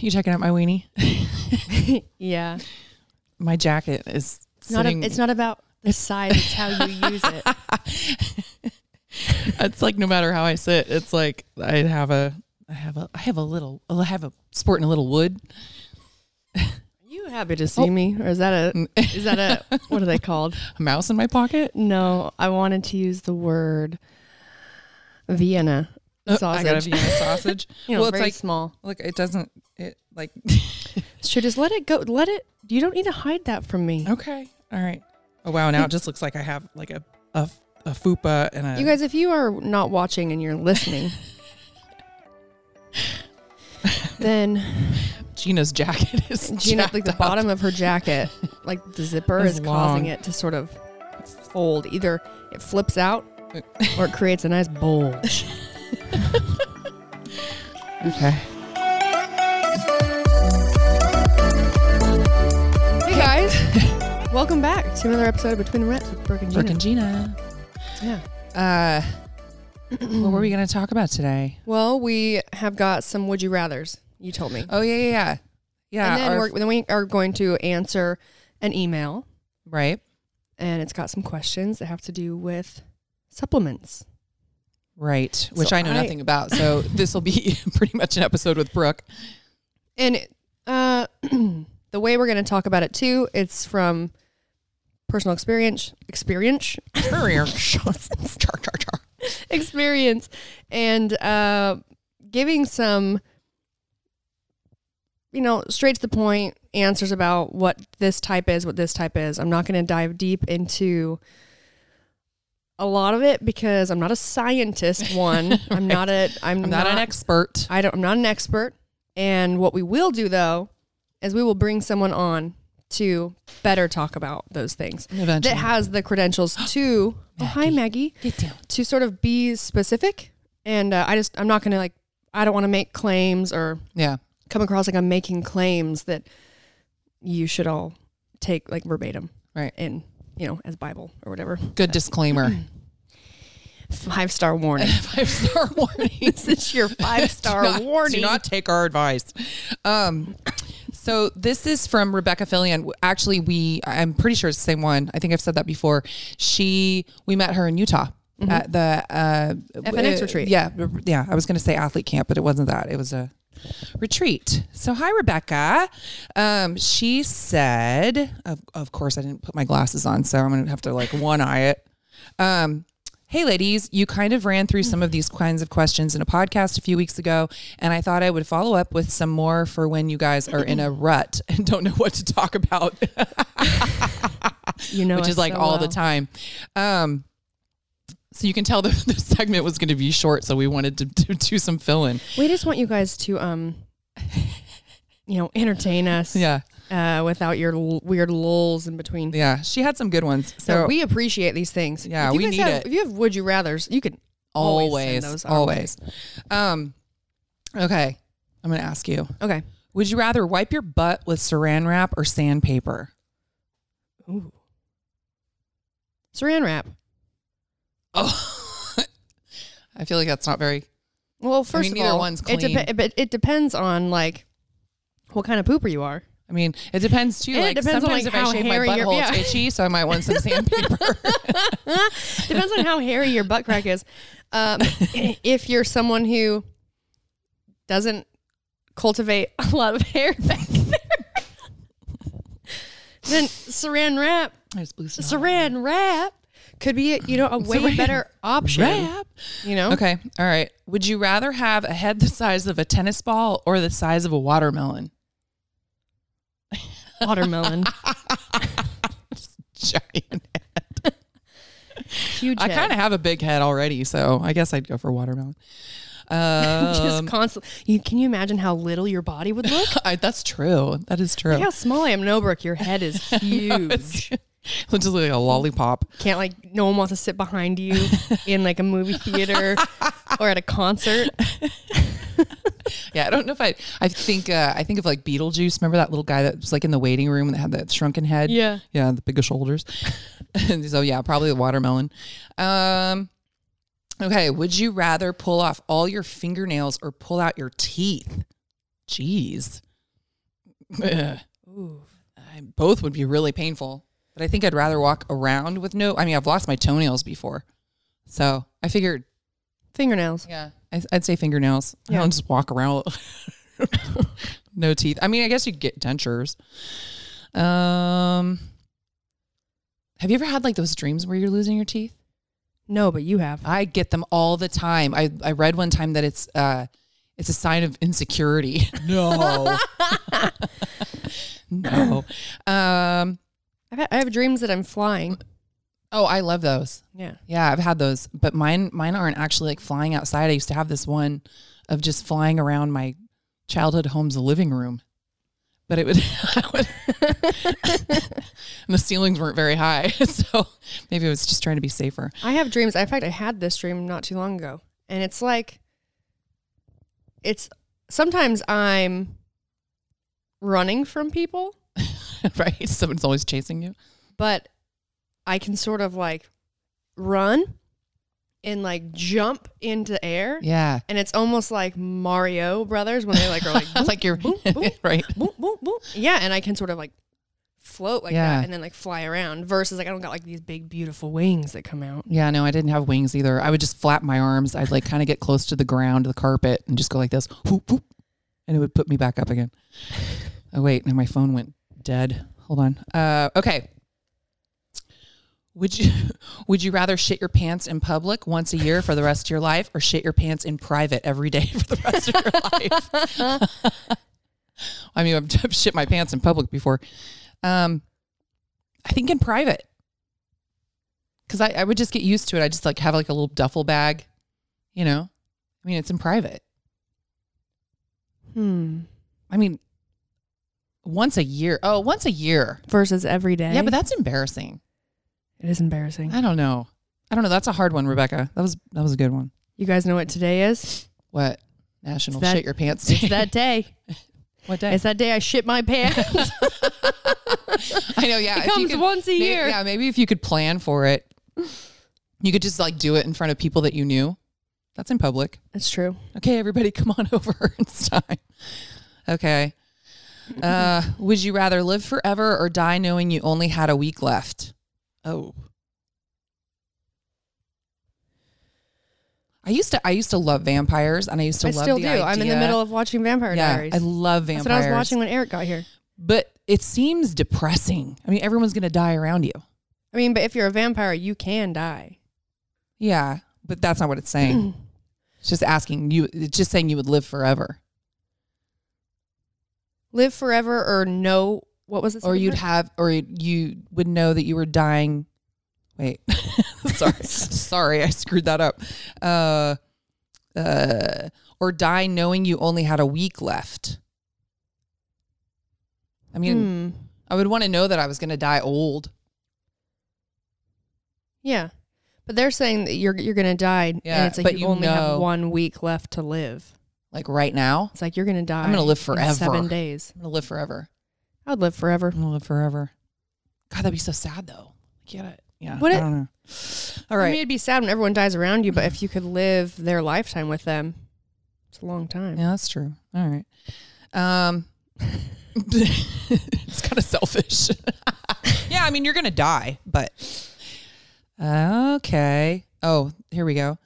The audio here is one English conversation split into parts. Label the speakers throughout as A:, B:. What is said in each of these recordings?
A: You checking out my weenie?
B: Yeah.
A: My jacket is
B: Not a, it's not about the size, it's how you use it.
A: it's like no matter how I sit, it's like I have a, I have a, I have a little, I have a sporting a little wood.
B: Are you happy to see
A: Oh.
B: me? Or is that a is that a what are they called?
A: A mouse in my pocket.
B: No, I wanted to use the word Vienna
A: Uh,
B: sausage.
A: I got a Vienna sausage.
B: You know,
A: well, it's like,
B: small.
A: look, it doesn't, like,
B: Should just let it go. Let it. You don't need to hide that from me.
A: okay, all right. Oh wow, now it just looks like I have like a, a, a fupa and a.
B: You guys, if you are not watching and you're listening, then
A: Jeanna's jacket is
B: Jeanna, like the
A: up.
B: bottom of her jacket, like the zipper
A: Is
B: is causing it to sort of fold. Either it flips out or it creates a nice bulge.
A: Okay.
B: Welcome back to another episode of Between the Reps with Brooke and Jeanna.
A: Brooke and Jeanna.
B: Yeah.
A: Uh, what were we going to talk about today?
B: Well, we have got some would you rather's. You told me.
A: Oh yeah, yeah, yeah. Yeah,
B: and then,
A: our-
B: we're, then we are going to answer an email,
A: right,
B: and it's got some questions that have to do with supplements.
A: right. Which
B: So
A: I know
B: I-
A: nothing about. So this will be pretty much an episode with Brooke.
B: And uh, the way we're going to talk about it too, it's from personal experience, experience,
A: char, char, char.
B: experience, and uh, giving some, you know, straight to the point answers about what this type is, what this type is. I'm not going to dive deep into a lot of it because I'm not a scientist. One, I'm not a, I'm,
A: I'm not, an expert.
B: I don't. I'm not an expert. And what we will do though is we will bring someone on to better talk about those things
A: Eventually.
B: that has the credentials to. Oh, hi, Maggie.
A: Get down.
B: To sort of be specific. And uh, I just I'm not going to like I don't want to make claims or
A: Yeah.
B: come across like I'm making claims that you should all take like verbatim
A: Right.
B: and you know as Bible or whatever.
A: Good disclaimer.
B: Five star warning.
A: Five star warning.
B: this is your five star
A: Do not-
B: warning.
A: Do not take our advice. Um, so this is from Rebecca Fillion. Actually, we I'm pretty sure it's the same one. I think I've said that before. She we met her in Utah at the uh,
B: FNX
A: uh,
B: retreat.
A: Yeah, yeah. I was going to say athlete camp, but it wasn't that. It was a retreat. So hi, Rebecca. Um, she said, of, of course, I didn't put my glasses on, so I'm going to have to like one eye it. Um, Hey, ladies, you kind of ran through some of these kinds of questions in a podcast a few weeks ago, and I thought I would follow up with some more for when you guys are in a rut and don't know what to talk about,
B: you know,
A: which is like
B: so
A: all the time. Um, so you can tell the, the segment was going to be short, so we wanted to, to do some fill in.
B: We just want you guys to, um, you know, entertain us.
A: Yeah,
B: Uh, without your l- weird lulls in between.
A: yeah. She had some good ones.
B: So
A: So
B: we appreciate these things.
A: Yeah, we need
B: have,
A: it.
B: If you have would you rather's, you could always,
A: always,
B: send those
A: always. Um, okay, I'm going to ask you.
B: Okay.
A: Would you rather wipe your butt with saran wrap or sandpaper?
B: Ooh. Saran wrap.
A: Oh, I feel like that's not very.
B: Well, first
A: mean,
B: of all,
A: one's clean.
B: but it depends on like what kind of pooper you are.
A: I mean, it depends too.
B: And it
A: like
B: depends on,
A: sometimes
B: like,
A: if I shave my butthole,
B: yeah.
A: it's itchy, so I might want some sandpaper.
B: Depends on how hairy your butt crack is. Um, if you're someone who doesn't cultivate a lot of hair back there, then saran wrap,
A: just blew
B: saran wrap could be you know a way
A: Saran
B: better option.
A: wrap.
B: You know,
A: Okay, all right. Would you rather have a head the size of a tennis ball or the size of a watermelon?
B: watermelon,
A: Giant. Head.
B: Huge.
A: I
B: head.
A: kind of have a big head already, so I guess I'd go for watermelon.
B: just
A: Um,
B: constant. You can you imagine how little your body would look?
A: I, that's true. That is true.
B: Look how small I am, Nobrooke. Your head is huge.
A: Looks just like a lollipop.
B: Can't like no one wants to sit behind you in like a movie theater or at a concert.
A: Yeah, I don't know if I. I think uh, I think of like Beetlejuice. Remember that little guy that was like in the waiting room that had that shrunken head?
B: Yeah.
A: yeah, the bigger shoulders. So yeah, probably the watermelon. Um, okay, would you rather pull off all your fingernails or pull out your teeth? Jeez, Ugh.
B: Ooh.
A: I, both would be really painful. But I think I'd rather walk around with no. I mean, I've lost my toenails before, so I figured,
B: Fingernails.
A: yeah, I, I'd say fingernails. I
B: Yeah.
A: don't just walk around with no teeth. I mean, I guess you get dentures. Um, have you ever had like those dreams where you're losing your teeth?
B: No, but you have.
A: I get them all the time. I I read one time that it's uh it's a sign of insecurity. No. no. Um
B: I've I have dreams that I'm flying.
A: oh, I love those.
B: Yeah.
A: Yeah, I've had those, but mine mine aren't actually like flying outside. I used to have this one of just flying around my childhood home's living room. But it would, would and the ceilings weren't very high. So maybe it was just trying to be safer.
B: I have dreams. In fact, I had this dream not too long ago. And it's like, it's sometimes I'm running from people,
A: right? Someone's always chasing you.
B: but I can sort of like run and like jump into air.
A: Yeah.
B: And it's almost like Mario Brothers when they like are like, boom,
A: like you're
B: boom, boom,
A: right.
B: boom, boom, boom. Yeah. And I can sort of like float like
A: Yeah.
B: that and then like fly around versus like I don't got like these big, beautiful wings that come out.
A: Yeah, no, I didn't have wings either. I would just flap my arms. I'd like kind of get close to the ground, the carpet, and just go like this, whoop, whoop, and it would put me back up again. Oh wait, now my phone went dead. Hold on. Uh, okay. Would you would you rather shit your pants in public once a year for the rest of your life, or shit your pants in private every day for the rest of your life? I mean, I've, shit my pants in public before. Um, I think in private because I, I would just get used to it. I just like have like a little duffel bag, you know. I mean, it's in private.
B: Hmm.
A: I mean, once a year. Oh, once a year.
B: Versus every day.
A: Yeah, but that's embarrassing.
B: it is embarrassing.
A: I don't know. I don't know. That's a hard one, Rebecca. That was that was a good one.
B: You guys know what today is?
A: What national
B: It's that-
A: shit your pants day?
B: It's that day.
A: what day?
B: It's that day I shit my pants.
A: I know. Yeah,
B: it
A: if you
B: comes
A: could-
B: once a
A: may-
B: year.
A: Yeah, maybe if you could plan for it, you could just like do it in front of people that you knew. That's in public.
B: That's true.
A: Okay, everybody, come on over. It's time. Okay. Uh, would you rather live forever or die knowing you only had a week left? Oh. I used to I used to love vampires and I used to
B: I
A: love
B: still
A: the
B: do. I'm in the middle of watching Vampire
A: yeah,
B: Diaries.
A: I love vampires.
B: That's what I was watching when Eric got here.
A: But it seems depressing. I mean, everyone's going to die around you.
B: I mean, but if you're a vampire, you can die.
A: Yeah, but that's not what it's saying. it's just asking you it's just saying you would live forever.
B: Live forever or know What was it?
A: or you'd have or you would know that you were dying wait sorry sorry i screwed that up uh uh or die knowing you only had a week left i mean
B: Hmm.
A: i would want to know that i was going to die old
B: Yeah, but they're saying that you're you're gonna die,
A: Yeah,
B: and it's like
A: but
B: you,
A: you
B: only
A: know-
B: have one week left to live.
A: Like right now
B: It's like you're gonna die.
A: I'm gonna live forever.
B: seven days.
A: i'm going to live forever
B: I'd live forever.
A: i'm going to live forever god that'd be so sad though get it yeah
B: Would
A: i
B: it?
A: don't know all
B: I
A: right
B: mean, it'd be sad when everyone dies around you, but if you could live their lifetime with them, it's a long time.
A: Yeah, that's true. All right. Um, it's kind of selfish. yeah, I mean, you're gonna die, but okay. Oh, here we go.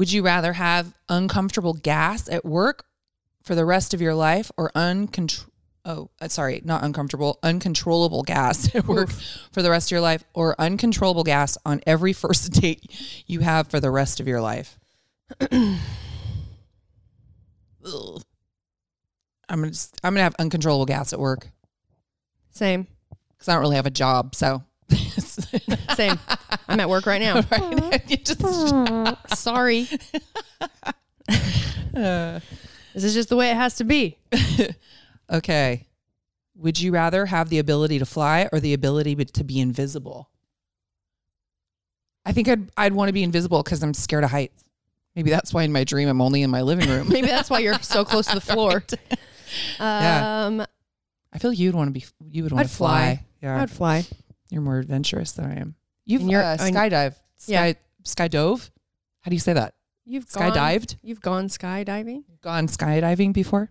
A: Would you rather have uncomfortable gas at work for the rest of your life, or uncontr- Oh, uh, sorry, not uncomfortable, uncontrollable gas at work for the rest of your life, or uncontrollable gas on every first date you have for the rest of your life. I'm gonna just, I'm gonna have uncontrollable gas at work
B: Same,
A: because I don't really have a job. So,
B: same. I'm at work right now.
A: right? You just,
B: Sorry,
A: uh,
B: this is just the way it has to be.
A: okay. Would you rather have the ability to fly or the ability be- to be invisible? I think I'd I'd want to be invisible because I'm scared of heights. Maybe that's why in my dream I'm only in my living room.
B: Maybe that's why you're so close to the floor.
A: Yeah.
B: Um,
A: I feel you'd want to be you would want to fly.
B: fly.
A: Yeah,
B: I'd fly.
A: You're more adventurous than I am. You've
B: And you're-
A: uh,
B: and-
A: skydive, sky
B: Yeah.
A: skydove. How do you say that?
B: You've gone,
A: Skydived.
B: You've gone skydiving.
A: Gone skydiving before?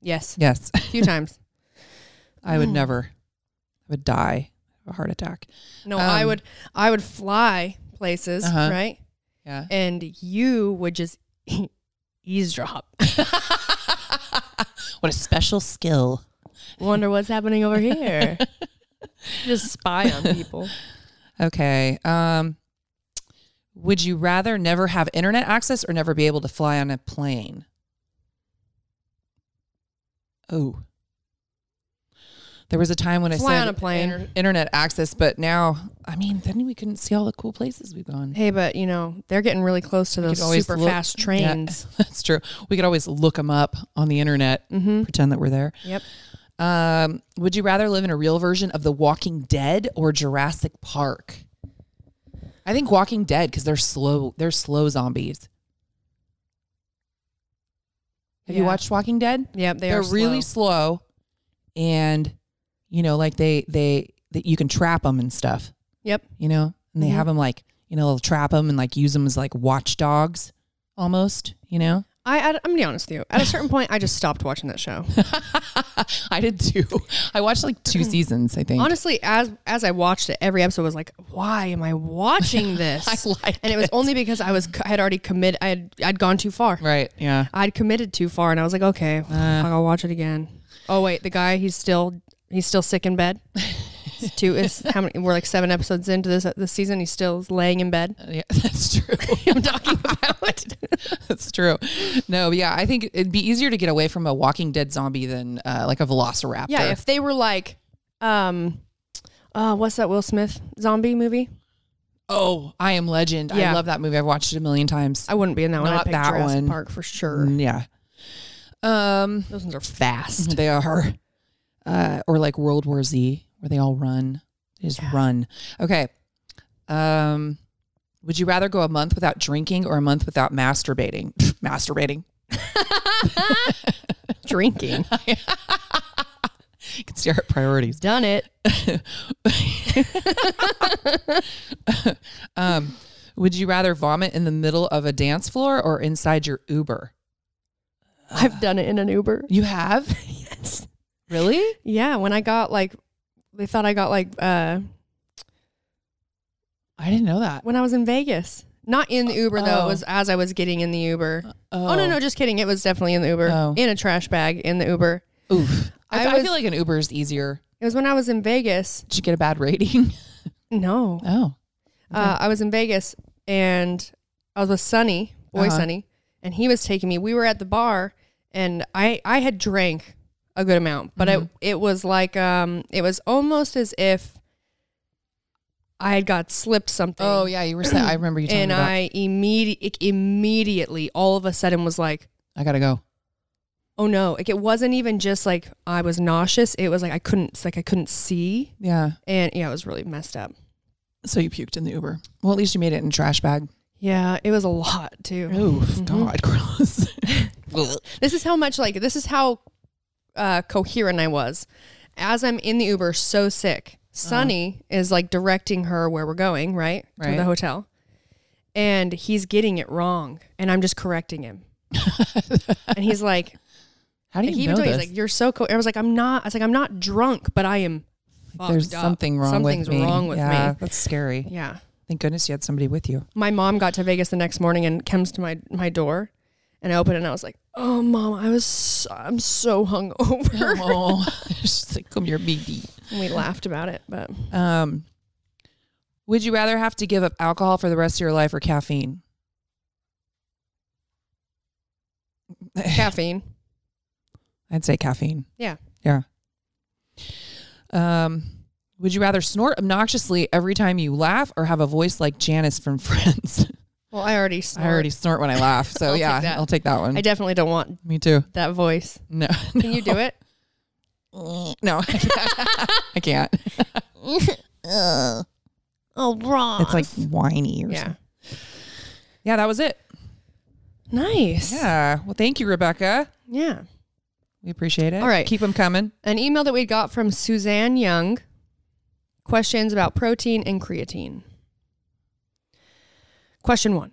B: Yes,
A: Yes.
B: a few times.
A: I would
B: Mm.
A: never. I would die of a heart attack.
B: No, I
A: Um,
B: would I would fly places,
A: Uh-huh.
B: right?
A: Yeah.
B: And you would just eavesdrop.
A: what a special skill.
B: Wonder what's happening over here. Just spy on people.
A: Okay. Um, would you rather never have internet access or never be able to fly on a plane? Oh. There was a time when I
B: Fly
A: said
B: on a plane.
A: inter- internet access, but now, I mean, then we couldn't see all the cool places we've gone.
B: Hey, but you know, they're getting really close to those
A: could always
B: super
A: look-
B: fast
A: Yeah,
B: trains.
A: that's true. We could always look them up on the internet,
B: Mm-hmm.
A: pretend that we're there.
B: Yep.
A: Um, would you rather live in a real version of The Walking Dead or Jurassic Park? I think Walking Dead because they're slow. They're slow zombies. Have you watched Walking Dead?
B: Yep, they
A: are
B: are
A: really slow, and you know, like they they that you can trap them and stuff.
B: Yep.
A: You know, and they
B: Mhm.
A: have them like you know they'll trap them and like use them as like watchdogs, almost. You know,
B: I, I I'm gonna be honest with you. At a certain point, I just stopped watching that show.
A: I did too. I watched like two seasons. I think.
B: Honestly, as as I watched it, every episode was like, "Why am I watching this?"
A: I like
B: and it was only because I was I had already committed. I had I'd gone too far.
A: right. Yeah.
B: I'd committed too far, and I was like, "Okay,
A: Uh.
B: I'll watch it again." Oh wait, the guy he's still he's still sick in bed. It's two is how many? We're like seven episodes into this this season. He's still laying in bed.
A: Yeah, that's true.
B: I'm talking about.
A: that's true. No, yeah, I think it'd be easier to get away from a Walking Dead zombie than uh, like a Velociraptor.
B: Yeah, if they were like, um, uh, what's that Will Smith zombie movie?
A: oh, I Am Legend. I love that movie. I've watched it a million times.
B: I wouldn't be in that one.
A: Not that
B: Jurassic
A: one.
B: Park for sure.
A: Mm, yeah. Um,
B: Those ones are fast.
A: they are, uh, or like World War Z, where they all run. They just
B: Yeah.
A: run. Okay. Um, would you rather go a month without drinking or a month without masturbating? masturbating.
B: Drinking.
A: You can see our priorities.
B: Done it.
A: Um, would you rather vomit in the middle of a dance floor or inside your Uber?
B: I've done it in an Uber.
A: You have?
B: Yes.
A: Really?
B: Yeah, when I got like, they thought I got like, uh,
A: I didn't know that.
B: when I was in Vegas. Not in the Uber though.
A: Oh.
B: It was as I was getting in the Uber.
A: Oh,
B: Oh, no, no, just kidding. It was definitely in the Uber.
A: Oh.
B: In a trash bag in the Uber.
A: Oof. I,
B: I
A: I
B: was-
A: feel like an Uber is easier.
B: It was when I was in Vegas.
A: Did you get a bad rating?
B: No.
A: oh.
B: Uh, I was in Vegas and I was with Sonny, boy
A: Uh-huh.
B: Sonny, and he was taking me. We were at the bar and I I had drank a good amount, but
A: Mhm.
B: it it was like um it was almost as if I had got slipped something.
A: Oh yeah, you were saying. I remember you
B: and. I immediate immediately all of a sudden was like,
A: I gotta go.
B: oh no! Like it wasn't even just like I was nauseous. It was like I couldn't like I couldn't see,
A: Yeah.
B: and yeah, it was really messed up.
A: So you puked in the Uber. Well, at least you made it in a trash bag.
B: Yeah, it was a lot too.
A: Oh
B: Mhm.
A: God, gross.
B: This is how much like this is how uh, coherent I was. As I'm in the Uber, so sick. Sonny is like directing her where we're going, right, to
A: Right.
B: the hotel, and he's getting it wrong, and I'm just correcting him. and he's like,
A: How do you
B: he
A: know
B: even told me,
A: this?
B: he's like, "You're so." Co-. I was like, "I'm not." I was like, "I'm not drunk, but I am."
A: There's
B: up.
A: something wrong
B: Something's
A: with me.
B: wrong with
A: yeah,
B: me.
A: that's scary.
B: Yeah.
A: Thank goodness you had somebody with you.
B: My mom got to Vegas the next morning and comes to my my door, and I open it and I was like, "Oh, mom, I was so, I'm so hungover."
A: oh, she's like, come here, baby.
B: And we laughed about it, but
A: Um, would you rather have to give up alcohol for the rest of your life or caffeine?
B: caffeine.
A: I'd say caffeine.
B: Yeah.
A: Yeah. Um, would you rather snort obnoxiously every time you laugh or have a voice like Janice from Friends?
B: Well, I already
A: I
B: snort.
A: already snort when I laugh. So
B: I'll
A: yeah,
B: that.
A: I'll take that one.
B: I definitely don't want
A: Me too.
B: that voice.
A: No.
B: Can you do it?
A: No, I can't.
B: Oh, Ross.
A: It's like whiny or
B: yeah.
A: something. Yeah, that was it.
B: Nice.
A: Yeah. Well, thank you, Rebecca.
B: Yeah.
A: We appreciate it.
B: All right.
A: Keep them coming.
B: An email that we got from Suzanne Young. Questions about protein and creatine. Question one: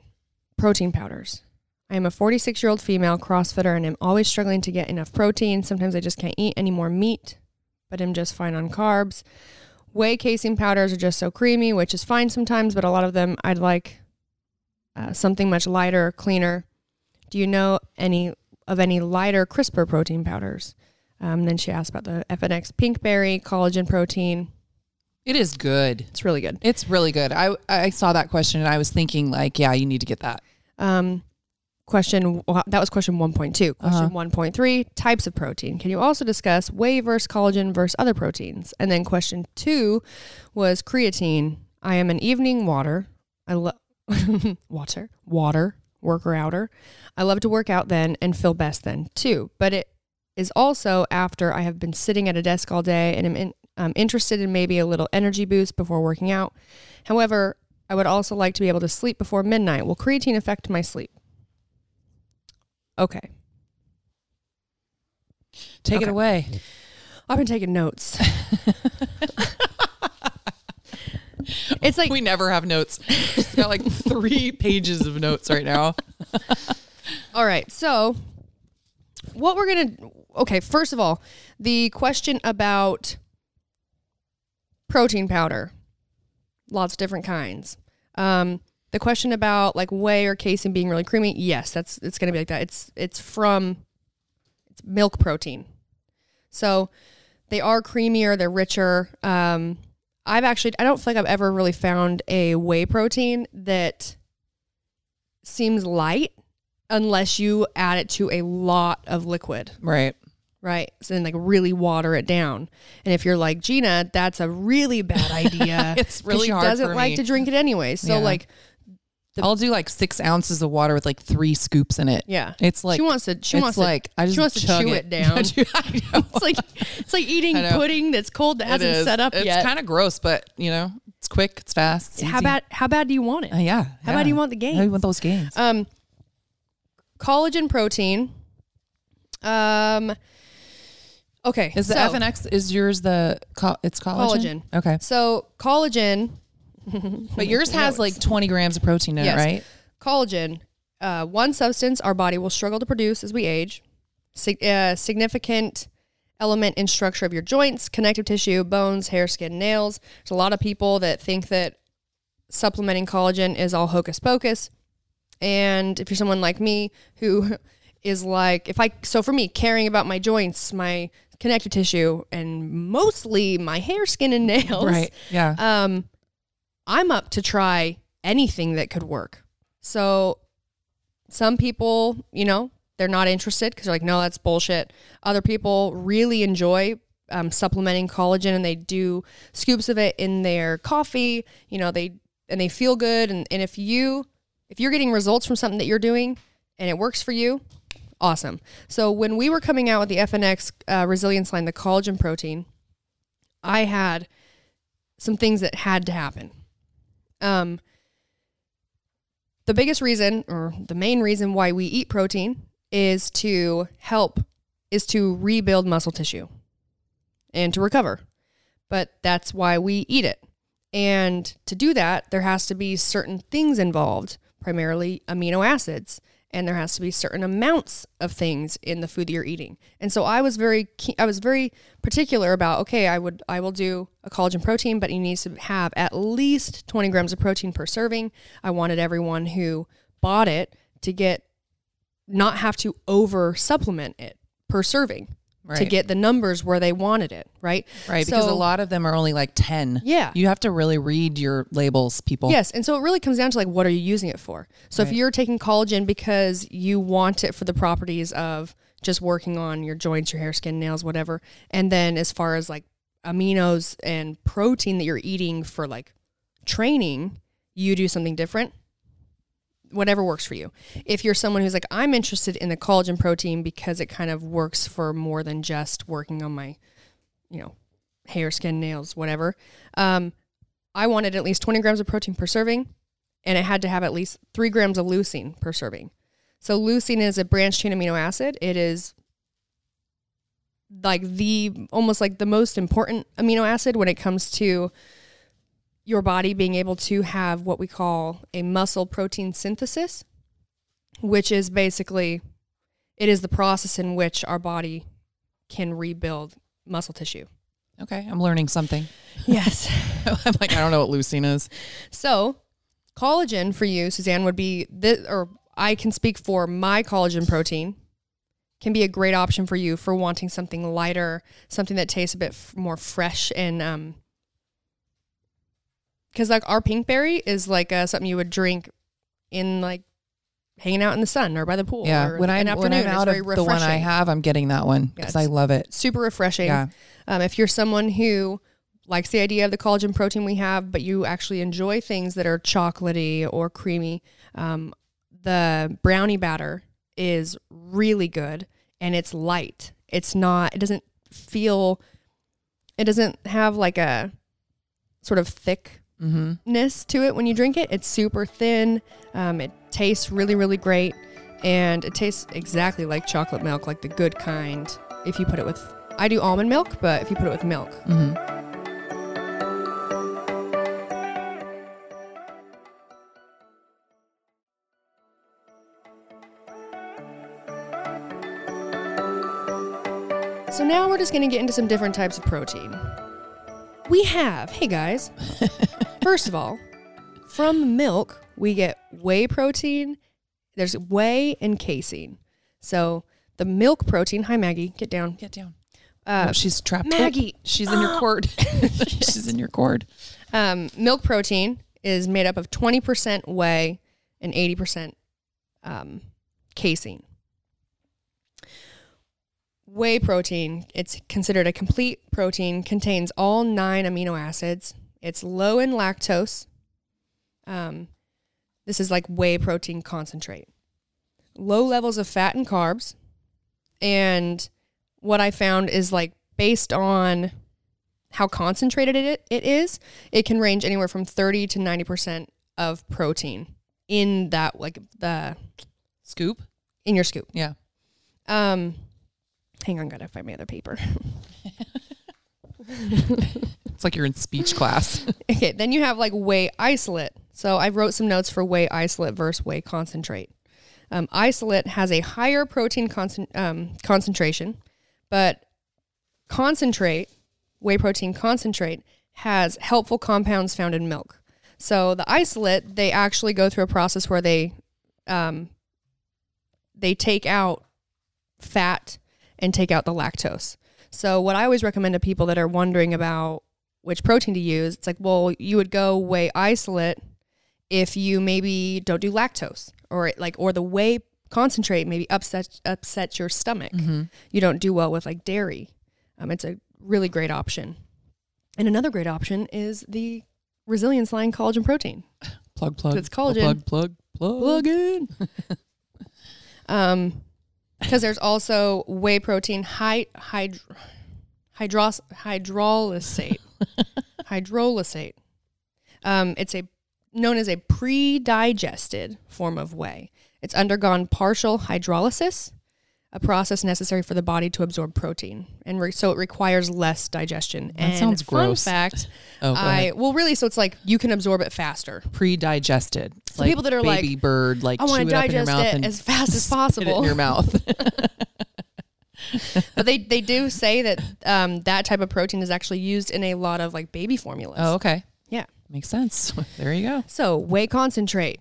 B: Protein powders. I am a 46 year old female CrossFitter and am always struggling to get enough protein. Sometimes I just can't eat any more meat, but I'm just fine on carbs. Whey casein powders are just so creamy, which is fine sometimes, but a lot of them I'd like uh, something much lighter, cleaner. Do you know any of any lighter, crisper protein powders? Um, then she asked about the FNX Pinkberry collagen protein.
A: It is good.
B: It's really good.
A: It's really good. I I saw that question and I was thinking like, yeah, you need to get that.
B: Um, question that was question 1.2 question
A: Uh-huh.
B: 1.3 types of protein can you also discuss whey versus collagen versus other proteins and then question two was creatine i am an evening water i love water water worker outer i love to work out then and feel best then too but it is also after i have been sitting at a desk all day and am in, um, interested in maybe a little energy boost before working out however i would also like to be able to sleep before midnight will creatine affect my sleep Okay.
A: Take
B: Okay.
A: it away.
B: I've been taking notes. it's like
A: we never have notes. Got like three pages of notes right now.
B: all right. So what we're going to Okay, first of all, the question about protein powder. Lots of different kinds. Um the question about like whey or casein being really creamy, yes, that's it's going to be like that. It's it's from it's milk protein. So they are creamier, they're richer. Um, I've actually, I don't feel like I've ever really found a whey protein that seems light unless you add it to a lot of liquid,
A: Right.
B: Right? So then, like, really water it down. And if you're like Jeanna, that's a really bad idea.
A: It's really
B: she
A: hard
B: doesn't
A: for
B: like
A: me.
B: to drink it anyway. So,
A: Yeah.
B: like, The-
A: I'll do like six ounces of water with like three scoops in it.
B: yeah.
A: It's like
B: she wants to, she wants
A: like
B: to,
A: I just
B: she wants to chew it, down.
A: I do- I know.
B: it's like it's like eating pudding that's cold that
A: It
B: hasn't
A: is.
B: set up
A: it's
B: yet.
A: kind of gross, but you know, it's quick, it's fast. It's
B: how
A: easy.
B: bad how bad do you want it?
A: Uh, yeah.
B: How bad do you want the
A: How do you want those games?
B: Um, collagen protein. Um, okay.
A: is the
B: so,
A: FNX is yours the co- it's collagen?
B: Collagen.
A: Okay.
B: So collagen,
A: But yours has like 20 grams of protein in
B: Yes.
A: it, right?
B: collagen, uh, one substance our body will struggle to produce as we age. Sig- uh, significant element in structure of your joints, connective tissue, bones, hair, skin, nails. There's a lot of people that think that supplementing collagen is all hocus pocus. And if you're someone like me who is like, if I, so for me, caring about my joints, my connective tissue, and mostly my hair, skin, and nails,
A: Right. Yeah.
B: um, I'm up to try anything that could work. So some people, you know, they're not interested because they're like, no, that's bullshit. Other people really enjoy um, supplementing collagen and they do scoops of it in their coffee. You know, they and they feel good. And, and if you if you're getting results from something that you're doing and it works for you, awesome. So when we were coming out with the FNX uh, resilience line, the collagen protein, I had some things that had to happen. Um, the biggest reason, or the main reason why we eat protein, is to help, is to rebuild muscle tissue and to recover. But that's why we eat it. And to do that, there has to be certain things involved, primarily amino acids, and there has to be certain amounts of things in the food that you're eating. And so I was very I was very particular about okay, I would I will do a collagen protein, but it needs to have at least 20 grams of protein per serving. I wanted everyone who bought it to get not have to over supplement it per serving
A: right.
B: to get the numbers where they wanted it, right?
A: right because a lot of them are only like 10.
B: Yeah.
A: You have to really read your labels, people.
B: Yes, and so it really comes down to like what are you using it for? So if you're taking collagen because you want it for the properties of just working on your joints, your hair, skin, nails, whatever, and then as far as like aminos and protein that you're eating for like training, you do something different. Whatever works for you. If you're someone who's like, I'm interested in the collagen protein because it kind of works for more than just working on my, you know, hair, skin, nails, whatever. Um, I wanted at least 20 grams of protein per serving, and it had to have at least three grams of leucine per serving. So, leucine is a branched chain amino acid. It is like the almost like the most important amino acid when it comes to your body being able to have what we call a muscle protein synthesis. which is basically it is the process in which our body can rebuild muscle tissue.
A: Okay, I'm learning something.
B: Yes.
A: I'm like, I don't know what leucine is.
B: So, collagen for you, Suzanne, would be this, or I can speak for my collagen protein, can be a great option for you for wanting something lighter, something that tastes a bit f- more fresh and, um, because like our pinkberry is like uh, something you would drink in like hanging out in the sun or by the pool.
A: Yeah,
B: or
A: when
B: an
A: I'm when
B: afternoon.
A: I'm
B: It's
A: out of the one I have, I'm getting that one because
B: Yeah,
A: I love it.
B: super refreshing.
A: Yeah,
B: Um, if you're someone who likes the idea of the collagen protein we have, but you actually enjoy things that are chocolatey or creamy, um, the brownie batter is really good and it's light. It's not, it doesn't feel, it doesn't have like a sort of thickness
A: mm-hmm.
B: to it when you drink it. It's super thin. Um, it tastes really, really great. And it tastes exactly like chocolate milk, like the good kind. If you put it with, I do almond milk, but if you put it with milk,
A: Mm-hmm.
B: So now we're just going to get into some different types of protein. We have, hey guys, first of all, from milk, we get whey protein. There's whey and casein. So the milk protein, hi Maggie, get down.
A: Get down.
B: Uh,
A: oh, she's trapped.
B: Maggie.
A: Oh, she's in your cord. she's in your cord.
B: um, milk protein is made up of 20% whey and 80% um, casein. Whey protein, it's considered a complete protein, contains all nine amino acids. It's low in lactose. Um, this is like whey protein concentrate. Low levels of fat and carbs. And what I found is like based on how concentrated it, it is, it can range anywhere from 30 to 90% of protein in that, like the,
A: Scoop.
B: in your scoop.
A: Yeah.
B: Um, hang on, gotta find my other paper.
A: It's like you're in speech class.
B: okay, then you have like whey isolate. So I wrote some notes for whey isolate versus whey concentrate. Um, isolate has a higher protein concent- um, concentration, but concentrate, whey protein concentrate, has helpful compounds found in milk. So the isolate, they actually go through a process where they um, they take out fat and take out the lactose. So what I always recommend to people that are wondering about which protein to use, it's like, well, you would go whey isolate if you maybe don't do lactose or like or the whey concentrate maybe upset upsets your stomach. You don't do well with like dairy. Um, it's a really great option. And another great option is the resilience line collagen protein.
A: Plug, plug.
B: It's collagen.
A: Plug, plug, plug.
B: Plug in. um, because there's also whey protein hy- hyd- hydros- hydrolysate. hydrolysate. Um, it's a known as a pre-digested form of whey. It's undergone partial hydrolysis, a process necessary for the body to absorb protein, and re- so it requires less digestion.
A: That
B: and
A: sounds
B: fun
A: gross.
B: fact,
A: Oh,
B: I well really, so it's like you can absorb it faster.
A: pre-digested.
B: So people that are like,
A: baby bird, like
B: I want
A: chew
B: to
A: it up in your
B: digest
A: mouth
B: it as fast as possible.
A: in your mouth.
B: but they they do say that um, that type of protein is actually used in a lot of like baby formulas.
A: oh, okay.
B: yeah.
A: Makes sense. There you go.
B: So whey concentrate.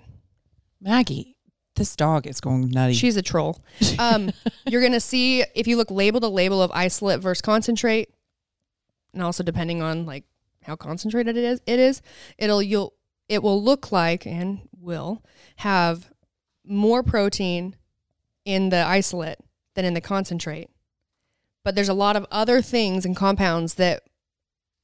A: Maggie, this dog is going nutty.
B: She's a troll. Um, you're gonna see if you look label to label of isolate versus concentrate, and also depending on like how concentrated it is, it is. It'll you'll it will look like and will have more protein in the isolate than in the concentrate. But there's a lot of other things and compounds that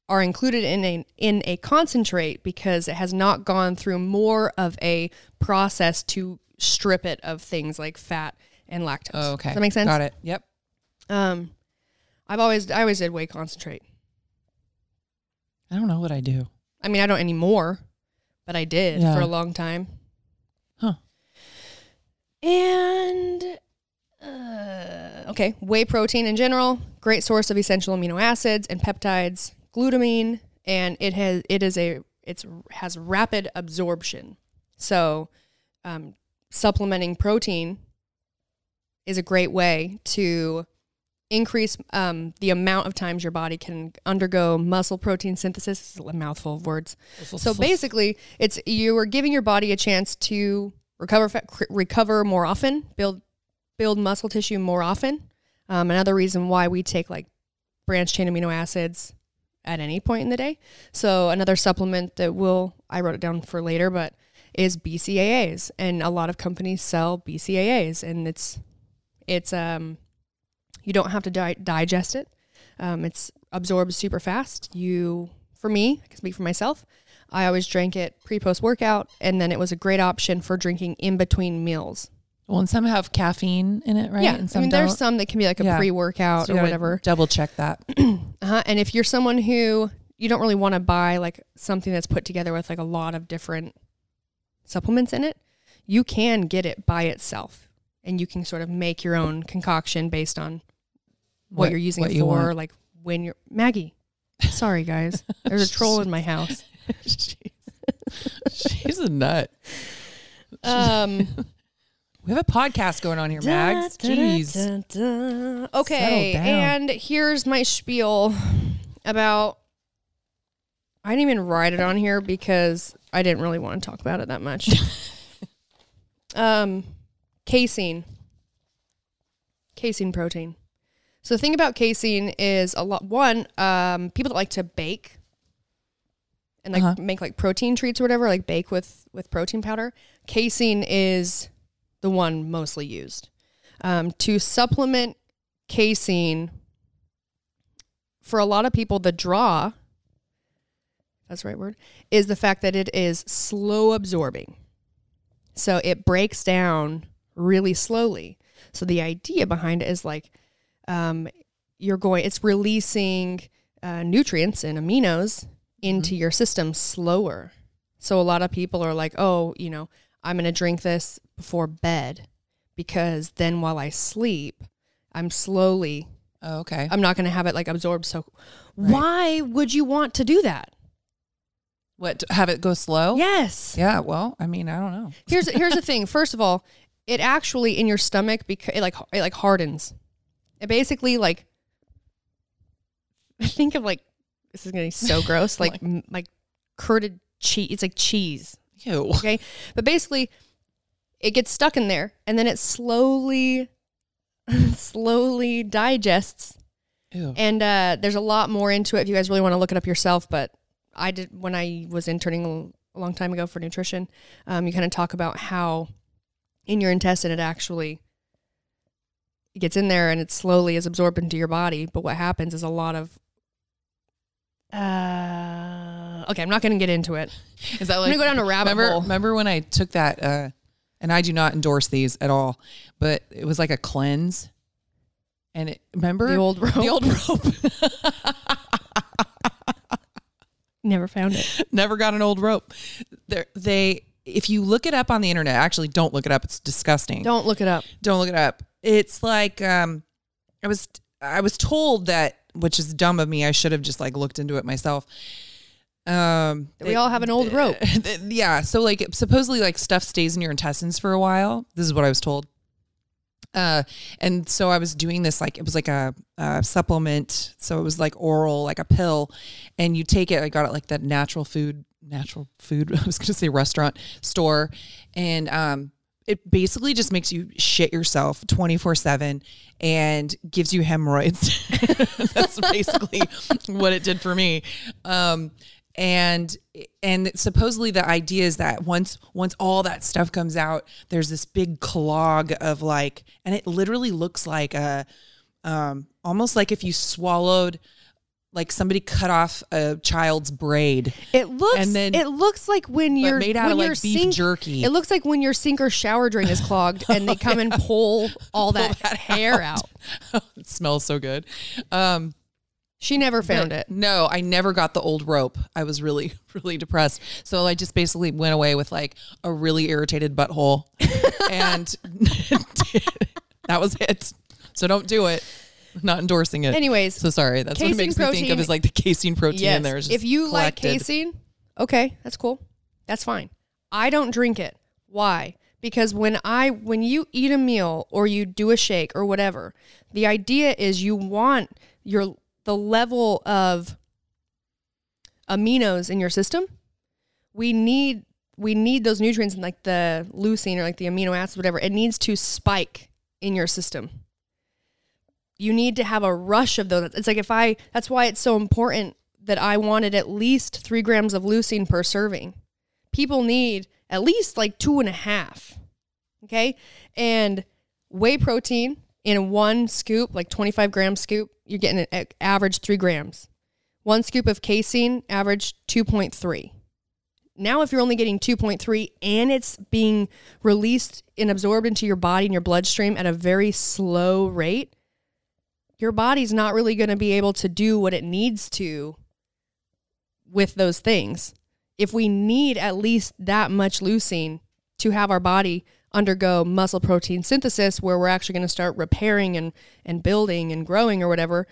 B: are included in a in a concentrate because it has not gone through more of a process to strip it of things like fat and lactose.
A: oh, okay.
B: Does that make sense?
A: Got it. Yep.
B: Um, I've always I always did whey concentrate.
A: I don't know what I do.
B: I mean, I don't anymore, but I did
A: Yeah.
B: for a long time.
A: Huh.
B: And uh, okay, whey protein in general, great source of essential amino acids and peptides, glutamine, and it has it is a it's has rapid absorption. So, um, supplementing protein is a great way to increase um, the amount of times your body can undergo muscle protein synthesis. This is a mouthful of words. So basically, it's you are giving your body a chance to recover recover more often, build build muscle tissue more often. Um, another reason why we take like branched chain amino acids at any point in the day. So another supplement that will I wrote it down for later, but is BCAAs, and a lot of companies sell BCAAs, and it's it's um you don't have to di- digest it. Um, it's absorbs super fast. You, for me, I can speak for myself. I always drank it pre post workout, and then it was a great option for drinking in between meals.
A: well, and some have caffeine in it, right?
B: Yeah,
A: and
B: I
A: some
B: mean,
A: don't.
B: there's some that can be like a
A: Yeah.
B: pre workout
A: So
B: or whatever.
A: Double check that.
B: Uh-huh. And if you're someone who you don't really want to buy like something that's put together with like a lot of different supplements in it, you can get it by itself, and you can sort of make your own concoction based on what,
A: What-
B: you're using
A: what
B: it for, like when you're Maggie. Sorry, guys. There's a troll in my house.
A: She's, she's a nut.
B: Um,
A: We have a podcast going on here, Mags. Jeez.
B: Okay,
A: Settle down.
B: and here's my spiel about. I didn't even write it on here because I didn't really want to talk about it that much. um, casein. Casein protein. So the thing about casein is a lot. One, um, people that like to bake and like
A: Uh-huh.
B: make like protein treats or whatever, like bake with with protein powder. Casein is the one mostly used um, to supplement casein. For a lot of people, the draw. That's the right word. Is the fact that it is slow absorbing. So it breaks down really slowly. So the idea behind it is like um, you're going, it's releasing uh, nutrients and aminos into your system slower. So a lot of people are like, oh, you know, I'm going to drink this before bed because then while I sleep, I'm slowly,
A: Oh, okay.
B: I'm not going to have it like absorbed. So why would you want to do that?
A: What? Have it go slow?
B: Yes.
A: Yeah. Well, I mean, I don't know.
B: Here's here's the thing. First of all, it actually in your stomach because it like it like hardens. It basically like think of like this is gonna be so gross like m- like curded cheese. It's like cheese.
A: Ew.
B: Okay, but basically it gets stuck in there and then it slowly slowly digests
A: Ew.
B: and uh, there's a lot more into it if you guys really want to look it up yourself. But I did when I was interning a long time ago for nutrition. Um, you kind of talk about how in your intestine it actually gets in there and it slowly is absorbed into your body. But what happens is a lot of uh, okay, I'm not going to get into it.
A: Is that like I'm
B: going to go down a rabbit
A: remember,
B: hole.
A: Remember when I took that, uh, and I do not endorse these at all, but it was like a cleanse. And it, remember
B: The old rope.
A: The old rope.
B: Never found it.
A: Never got an old rope. There, they, if you look it up on the internet, actually don't look it up. It's disgusting.
B: Don't look it up.
A: Don't look it up. It's like um, I was I was told that, which is dumb of me. I should have just like looked into it myself. Um,
B: We all have an old rope.
A: yeah. So like supposedly like stuff stays in your intestines for a while. This is what I was told. Uh, and so I was doing this like it was like a, a supplement. So it was like oral, like a pill, and you take it. I got it like that natural food, natural food. I was gonna say restaurant store, and um, it basically just makes you shit yourself 24 7 and gives you hemorrhoids. That's basically what it did for me. Um, and and supposedly the idea is that once once all that stuff comes out, there's this big clog of like, and it literally looks like a, um, almost like if you swallowed, like somebody cut off a child's braid,
B: It looks
A: And then-
B: it looks like when you're
A: made out
B: when
A: of
B: your
A: like beef
B: sink,
A: jerky.
B: It looks like when your sink or shower drain is clogged and they come and pull all that, hair out.
A: it smells so good. Um,
B: She never found
A: But
B: it.
A: No, I never got the old rope. I was really, really depressed. So I just basically went away with like a really irritated butthole. and that was it. So don't do it. Not endorsing it.
B: Anyways,
A: so sorry. That's what makes me think of is like the casein protein
B: yes,
A: in there. Is
B: if you like casein, okay, that's cool. That's fine. I don't drink it. Why? because when I when you eat a meal or you do a shake or whatever, the idea is you want your the level of aminos in your system. We need we need those nutrients in like the leucine or like the amino acids whatever. It needs to spike in your system. You need to have a rush of those. It's like if I that's why it's so important that I wanted at least three grams of leucine per serving. People need at least like two and a half. Okay. And whey protein in one scoop, like 25 gram scoop, you're getting an average three grams. One scoop of casein, average 2.3. Now, if you're only getting 2.3 and it's being released and absorbed into your body and your bloodstream at a very slow rate, your body's not really going to be able to do what it needs to with those things. If we need at least that much leucine to have our body undergo muscle protein synthesis where we're actually going to start repairing and, and building and growing or whatever,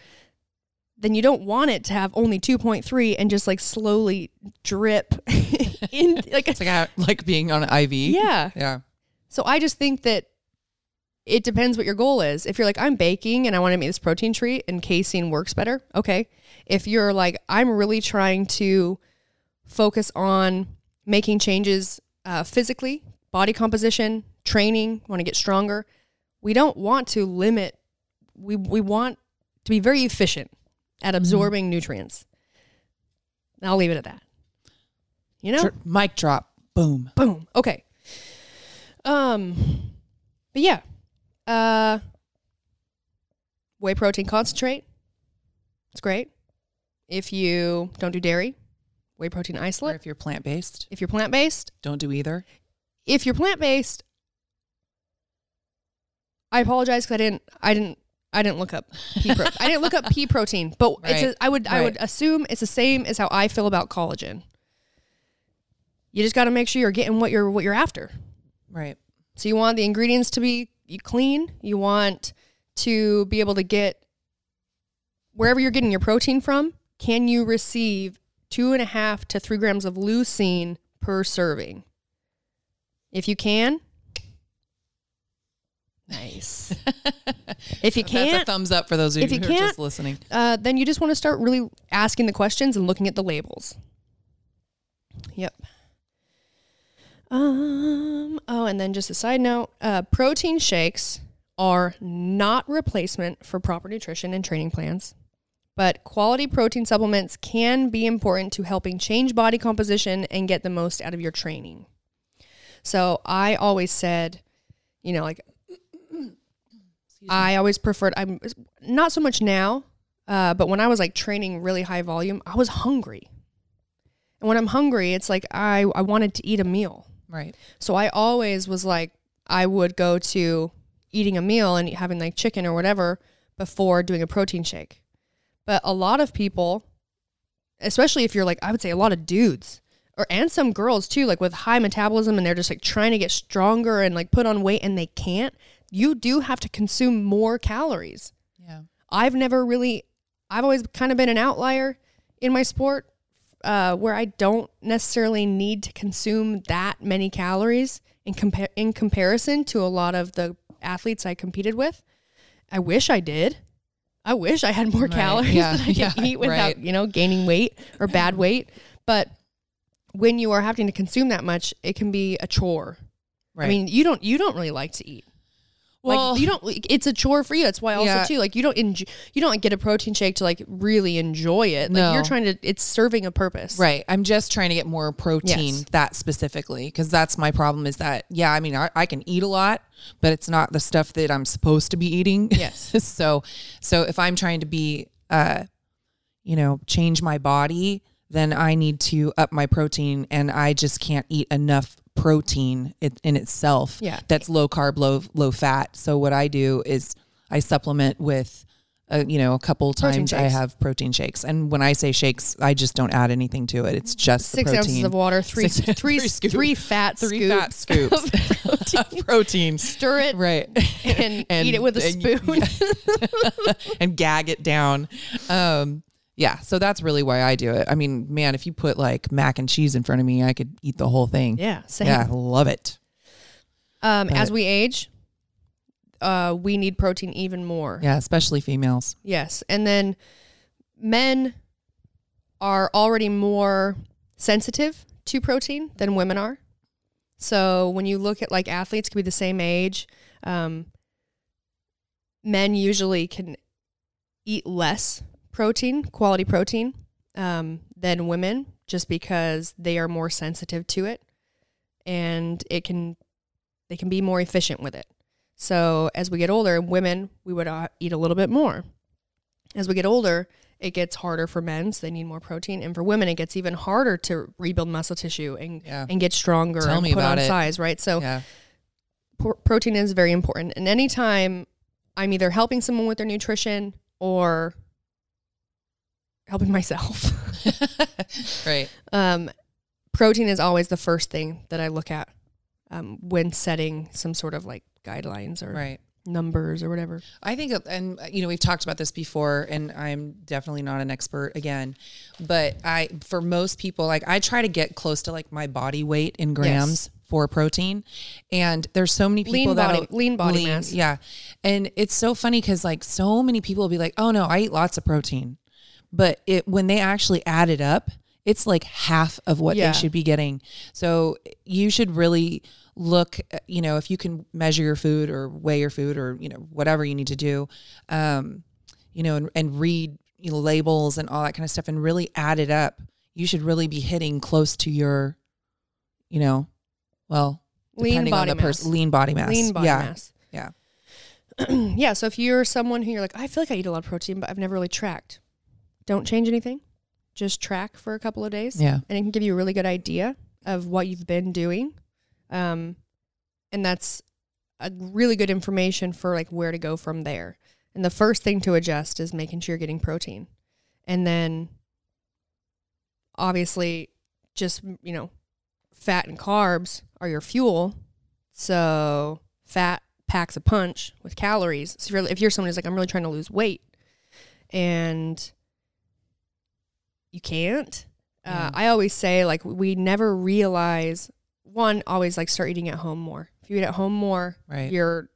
B: then you don't want it to have only 2.3 and just like slowly drip in like
A: it's like a, like being on an IV.
B: Yeah.
A: Yeah.
B: So I just think that it depends what your goal is. If you're like, I'm baking and I want to make this protein treat and casein works better, okay. If you're like, I'm really trying to focus on making changes uh, physically, body composition, training, want to get stronger, we don't want to limit, we, we want to be very efficient at mm-hmm. absorbing mm-hmm. nutrients. I'll leave it at that. You know?
A: Mic drop. Boom.
B: Boom. Okay. Um, but yeah, uh, whey protein concentrate. It's great. If you don't do dairy, whey protein isolate.
A: Or if you're plant based.
B: If you're plant based,
A: don't do either.
B: If you're plant based, I apologize because I didn't. I didn't. I didn't look up pea protein. I didn't look up pea protein, but right. it's. A, I would. Right. I would assume it's the same as how I feel about collagen. You just got to make sure you're getting what you're what you're after.
A: Right.
B: So you want the ingredients to be clean. You want to be able to get wherever you're getting your protein from. Can you receive two and a half to three grams of leucine per serving? If you can, nice. if you can't,
A: That's a thumbs up for those of you, who are just listening.
B: Uh, then you just want to start really asking the questions and looking at the labels. Yep. Um. Oh, and then just a side note: uh, protein shakes are not replacement for proper nutrition and training plans, but quality protein supplements can be important to helping change body composition and get the most out of your training. So I always said, you know, like I always preferred. I'm not so much now, uh, but when I was like training really high volume, I was hungry. And when I'm hungry, it's like I, I wanted to eat a meal.
A: Right.
B: So I always was like, I would go to eating a meal and having like chicken or whatever before doing a protein shake. But a lot of people, especially if you're like, I would say a lot of dudes or and some girls too, like with high metabolism and they're just like trying to get stronger and like put on weight and they can't, you do have to consume more calories.
A: Yeah.
B: I've never really, I've always kind of been an outlier in my sport uh, where I don't necessarily need to consume that many calories in compare in comparison to a lot of the athletes I competed with. I wish I did. I wish I had more right. calories yeah. that I could yeah. eat without, right. you know, gaining weight or bad weight. But when you are having to consume that much, it can be a chore. Right. I mean, you don't you don't really like to eat. Well, like you don't. It's a chore for you. That's why also yeah. too. Like you don't enjoy, you don't get a protein shake to like really enjoy it. Like no. you're trying to. It's serving a purpose.
A: Right. I'm just trying to get more protein yes. that specifically because that's my problem. Is that yeah? I mean, I, I can eat a lot, but it's not the stuff that I'm supposed to be eating.
B: Yes.
A: so so if I'm trying to be, uh, you know, change my body, then I need to up my protein, and I just can't eat enough protein in itself
B: yeah.
A: that's low carb, low low fat. So what I do is I supplement with uh, you know, a couple times I have protein shakes, and when I say shakes, I just don't add anything to it. It's just
B: six ounces of water, three Six, three, three, three fat
A: three fat scoops of protein. protein.
B: Stir it
A: right,
B: and, and eat it with a spoon,
A: yeah. and gag it down. Um, yeah, so that's really why I do it. I mean, man, if you put like mac and cheese in front of me, I could eat the whole thing.
B: Yeah, same.
A: Yeah, love it.
B: Um, as we age, uh, we need protein even more.
A: Yeah, especially females.
B: Yes. And then men are already more sensitive to protein than women are. So when you look at like athletes, could be the same age. Um, men usually can eat less protein, quality protein, um, than women, just because they are more sensitive to it, and it can they can be more efficient with it. So as we get older, women we would uh, eat a little bit more. As we get older, it gets harder for men, so they need more protein, and for women, it gets even harder to rebuild muscle tissue and
A: Yeah.
B: and get stronger
A: Tell
B: and
A: me
B: put
A: about
B: on
A: it.
B: size, right? So
A: yeah.
B: pro- protein is very important. And anytime I'm either helping someone with their nutrition or helping myself,
A: right.
B: um, protein is always the first thing that I look at um, when setting some sort of like guidelines or
A: Right.
B: numbers or whatever.
A: I think, and you know, we've talked about this before, and I'm definitely not an expert again, but I, for most people, like I try to get close to like my body weight in grams for protein, and there's so many people
B: Lean
A: that
B: body- lean body mass.
A: yeah, and it's so funny because like so many people will be like, oh no, I eat lots of protein, but it when they actually add it up, it's like half of what
B: Yeah.
A: they should be getting. So you should really look, you know, if you can measure your food or weigh your food or, you know, whatever you need to do, um, you know, and, and read you know, labels and all that kind of stuff and really add it up. You should really be hitting close to your, you know, well,
B: Lean
A: depending
B: body
A: on the
B: mass.
A: person, lean body mass.
B: Lean body
A: yeah.
B: mass.
A: Yeah.
B: yeah. So if you're someone who you're like, I feel like I eat a lot of protein, but I've never really tracked, don't change anything. Just track for a couple of days.
A: Yeah.
B: and it can give you a really good idea of what you've been doing. Um, and that's a really good information for like where to go from there. And the first thing to adjust is making sure you're getting protein. And then obviously just, you know, fat and carbs are your fuel. So fat packs a punch with calories. So if you're, if you're someone who's like, I'm really trying to lose weight and you can't, uh, I always say like we never realize one, always like start eating at home more. If you eat at home more,
A: Right.
B: you're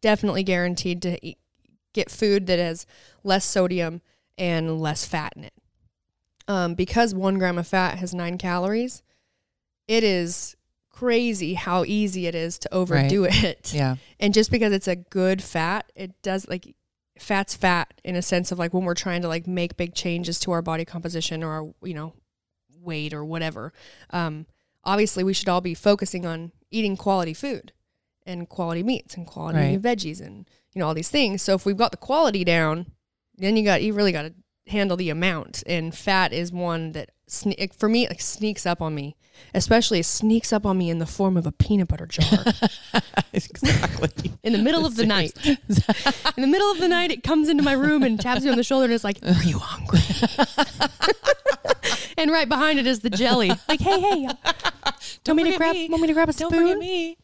B: definitely guaranteed to eat, get food that has less sodium and less fat in it. Um, because one gram of fat has nine calories, it is crazy how easy it is to overdo it.
A: Yeah.
B: And just because it's a good fat, it does like fat's fat in a sense of like when we're trying to like make big changes to our body composition or our, you know, weight or whatever. Um, obviously we should all be focusing on eating quality food and quality meats and quality
A: Right.
B: veggies and you know all these things. So if we've got the quality down, then you got you really got to handle the amount. And fat is one that sne- for me it like sneaks up on me, especially it sneaks up on me in the form of a peanut butter jar
A: exactly.
B: in the middle of the night. in the middle of the night, it comes into my room and taps me on the shoulder and is like, "Are you hungry?" and right behind it is the jelly. Like, hey, hey,
A: Don't uh,
B: want me to grab?
A: me.
B: Want me to grab a
A: Don't
B: spoon?
A: me.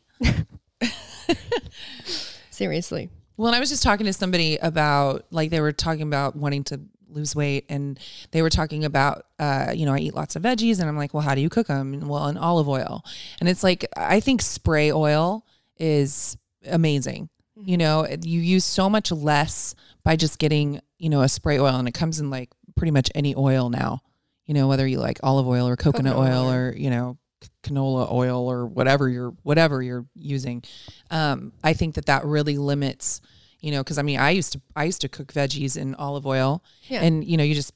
B: Seriously.
A: Well, and I was just talking to somebody about like they were talking about wanting to lose weight, and they were talking about uh, you know I eat lots of veggies, and I'm like, well, how do you cook them? And, well, in olive oil, and it's like I think spray oil is amazing. You know, you use so much less by just getting you know a spray oil, and it comes in like pretty much any oil now. You know, whether you like olive oil or coconut,
B: Coconut
A: oil
B: oil.
A: or you know canola oil or whatever you're whatever you're using. Um, I think that that really limits, you know, because I mean, I used to I used to cook veggies in olive oil,
B: Yeah.
A: and you know, you just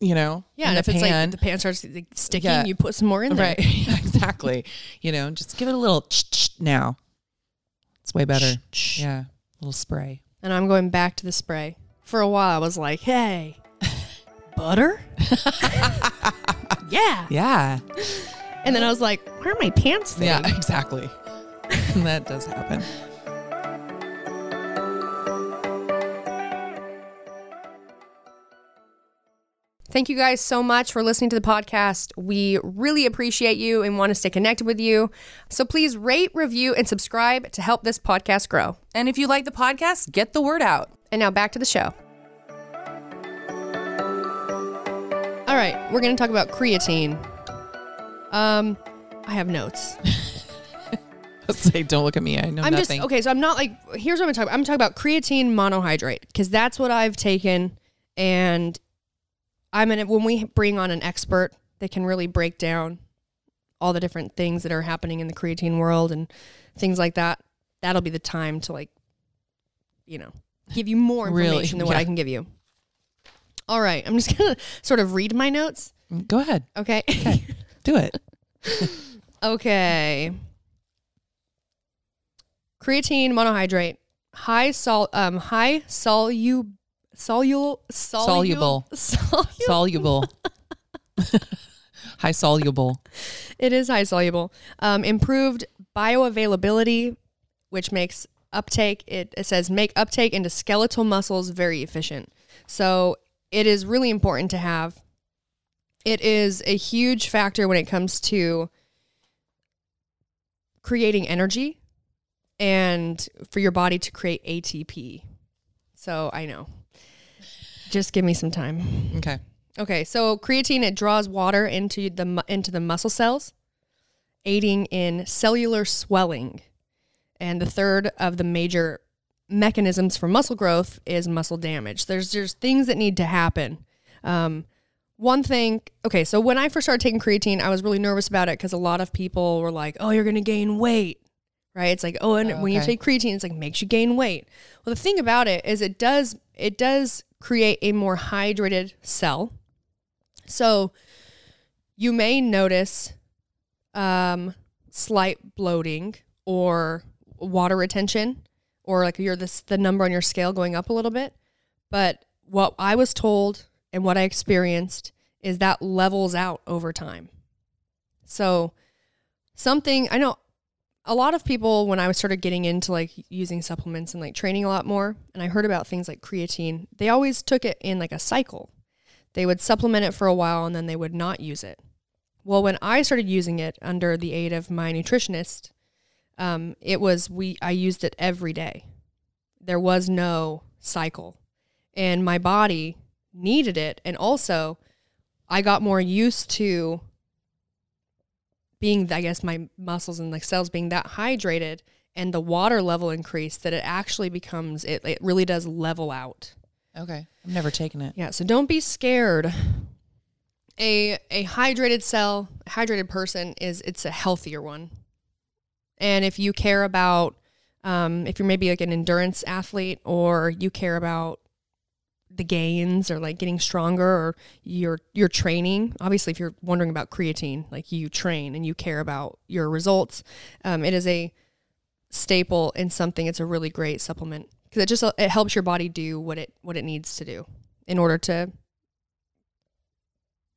A: you know,
B: Yeah,
A: in
B: and if it's
A: pan,
B: like the pan starts like, sticking,
A: Yeah.
B: you put some more in there.
A: right? Exactly. You know, just give it a little now. It's way better. Yeah, a little spray.
B: And I'm going back to the spray. For a while, I was like, hey, butter? yeah.
A: Yeah,
B: And then I was like, where are my pants fitting?
A: yeah, exactly. that does happen.
B: Thank you guys so much for listening to the podcast. We really appreciate you and want to stay connected with you. So please rate, review, and subscribe to help this podcast grow.
A: And if you like the podcast, get the word out.
B: And now back to the show. All right, we're going to talk about creatine. Um, I have notes.
A: Say, don't look at me. I know
B: I'm
A: nothing.
B: just okay. So I'm not like here's what I'm talking. About. I'm talking about creatine monohydrate because that's what I've taken, and I'm in it when we bring on an expert that can really break down all the different things that are happening in the creatine world and things like that. That'll be the time to like, you know, give you more
A: Really?
B: information than what I can give you. All right, I'm just gonna sort of read my notes.
A: Go ahead.
B: Okay.
A: Do it.
B: Okay. Creatine monohydrate, high sol um high solu
A: Soluble.
B: Solu-
A: Soluble. High soluble.
B: it is high soluble. Um, improved bioavailability, which makes uptake. It, it says make uptake into skeletal muscles very efficient. So it is really important to have. It is a huge factor when it comes to creating energy and for your body to create ATP. So I know. Just give me some time.
A: Okay.
B: Okay, so creatine it draws water into the mu- into the muscle cells, aiding in cellular swelling. And the third of the major mechanisms for muscle growth is muscle damage. There's there's things that need to happen. Um, one thing, okay, so when I first started taking creatine, I was really nervous about it because a lot of people were like, "Oh, you're going to gain weight." Right? It's like, "Oh, and
A: Oh,
B: when you take creatine, it's like makes you gain weight." Well, the thing about it is it does it does create a more hydrated cell. So you may notice um, slight bloating or water retention, or like you're this the number on your scale going up a little bit. But what I was told and what I experienced is that levels out over time. So something I know a lot of people when I was started getting into like using supplements and like training a lot more, and I heard about things like creatine, they always took it in like a cycle. They would supplement it for a while and then they would not use it. Well, when I started using it under the aid of my nutritionist, um, it was we I used it every day. There was no cycle, and my body needed it, and also I got more used to being, I guess, my muscles and like cells being that hydrated, and the water level increase that it actually becomes it. It really does level out.
A: Okay. I've never taken it.
B: Yeah, so don't be scared. A a hydrated cell, a hydrated person is it's a healthier one. And if you care about um, if you're maybe like an endurance athlete or you care about the gains or like getting stronger or your your training, obviously if you're wondering about creatine, like you train and you care about your results, um, it is a staple in something. It's a really great supplement because it just it helps your body do what it what it needs to do in order to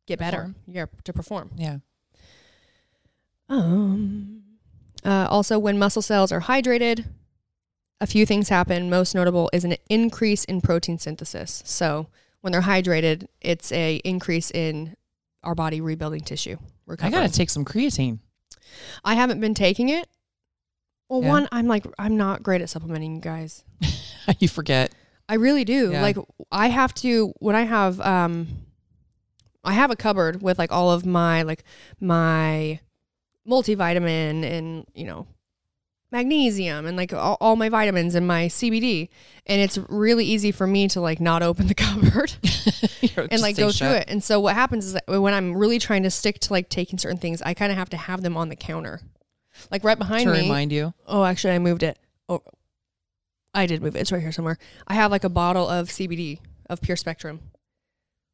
B: get better.
A: Perform.
B: Yeah, to perform.
A: Yeah.
B: Um, uh, also, when muscle cells are hydrated, a few things happen. Most notable is an increase in protein synthesis. So when they're hydrated, it's a increase in our body rebuilding tissue.
A: I got to take some creatine.
B: I haven't been taking it. Well,
A: Yeah.
B: one, I'm like, I'm not great at supplementing, you guys.
A: you forget.
B: I really do.
A: Yeah.
B: Like I have to when I have um I have a cupboard with like all of my like my multivitamin and you know magnesium and like all, all my vitamins and my CBD and it's really easy for me to like not open the cupboard and like go through it. And so what happens is that when I'm really trying to stick to like taking certain things, I kind of have to have them on the counter. Like right behind me.
A: To
B: me.
A: remind you.
B: Oh, actually, I moved it. Oh, I did move it. It's right here somewhere. I have like a bottle of CBD of Pure Spectrum,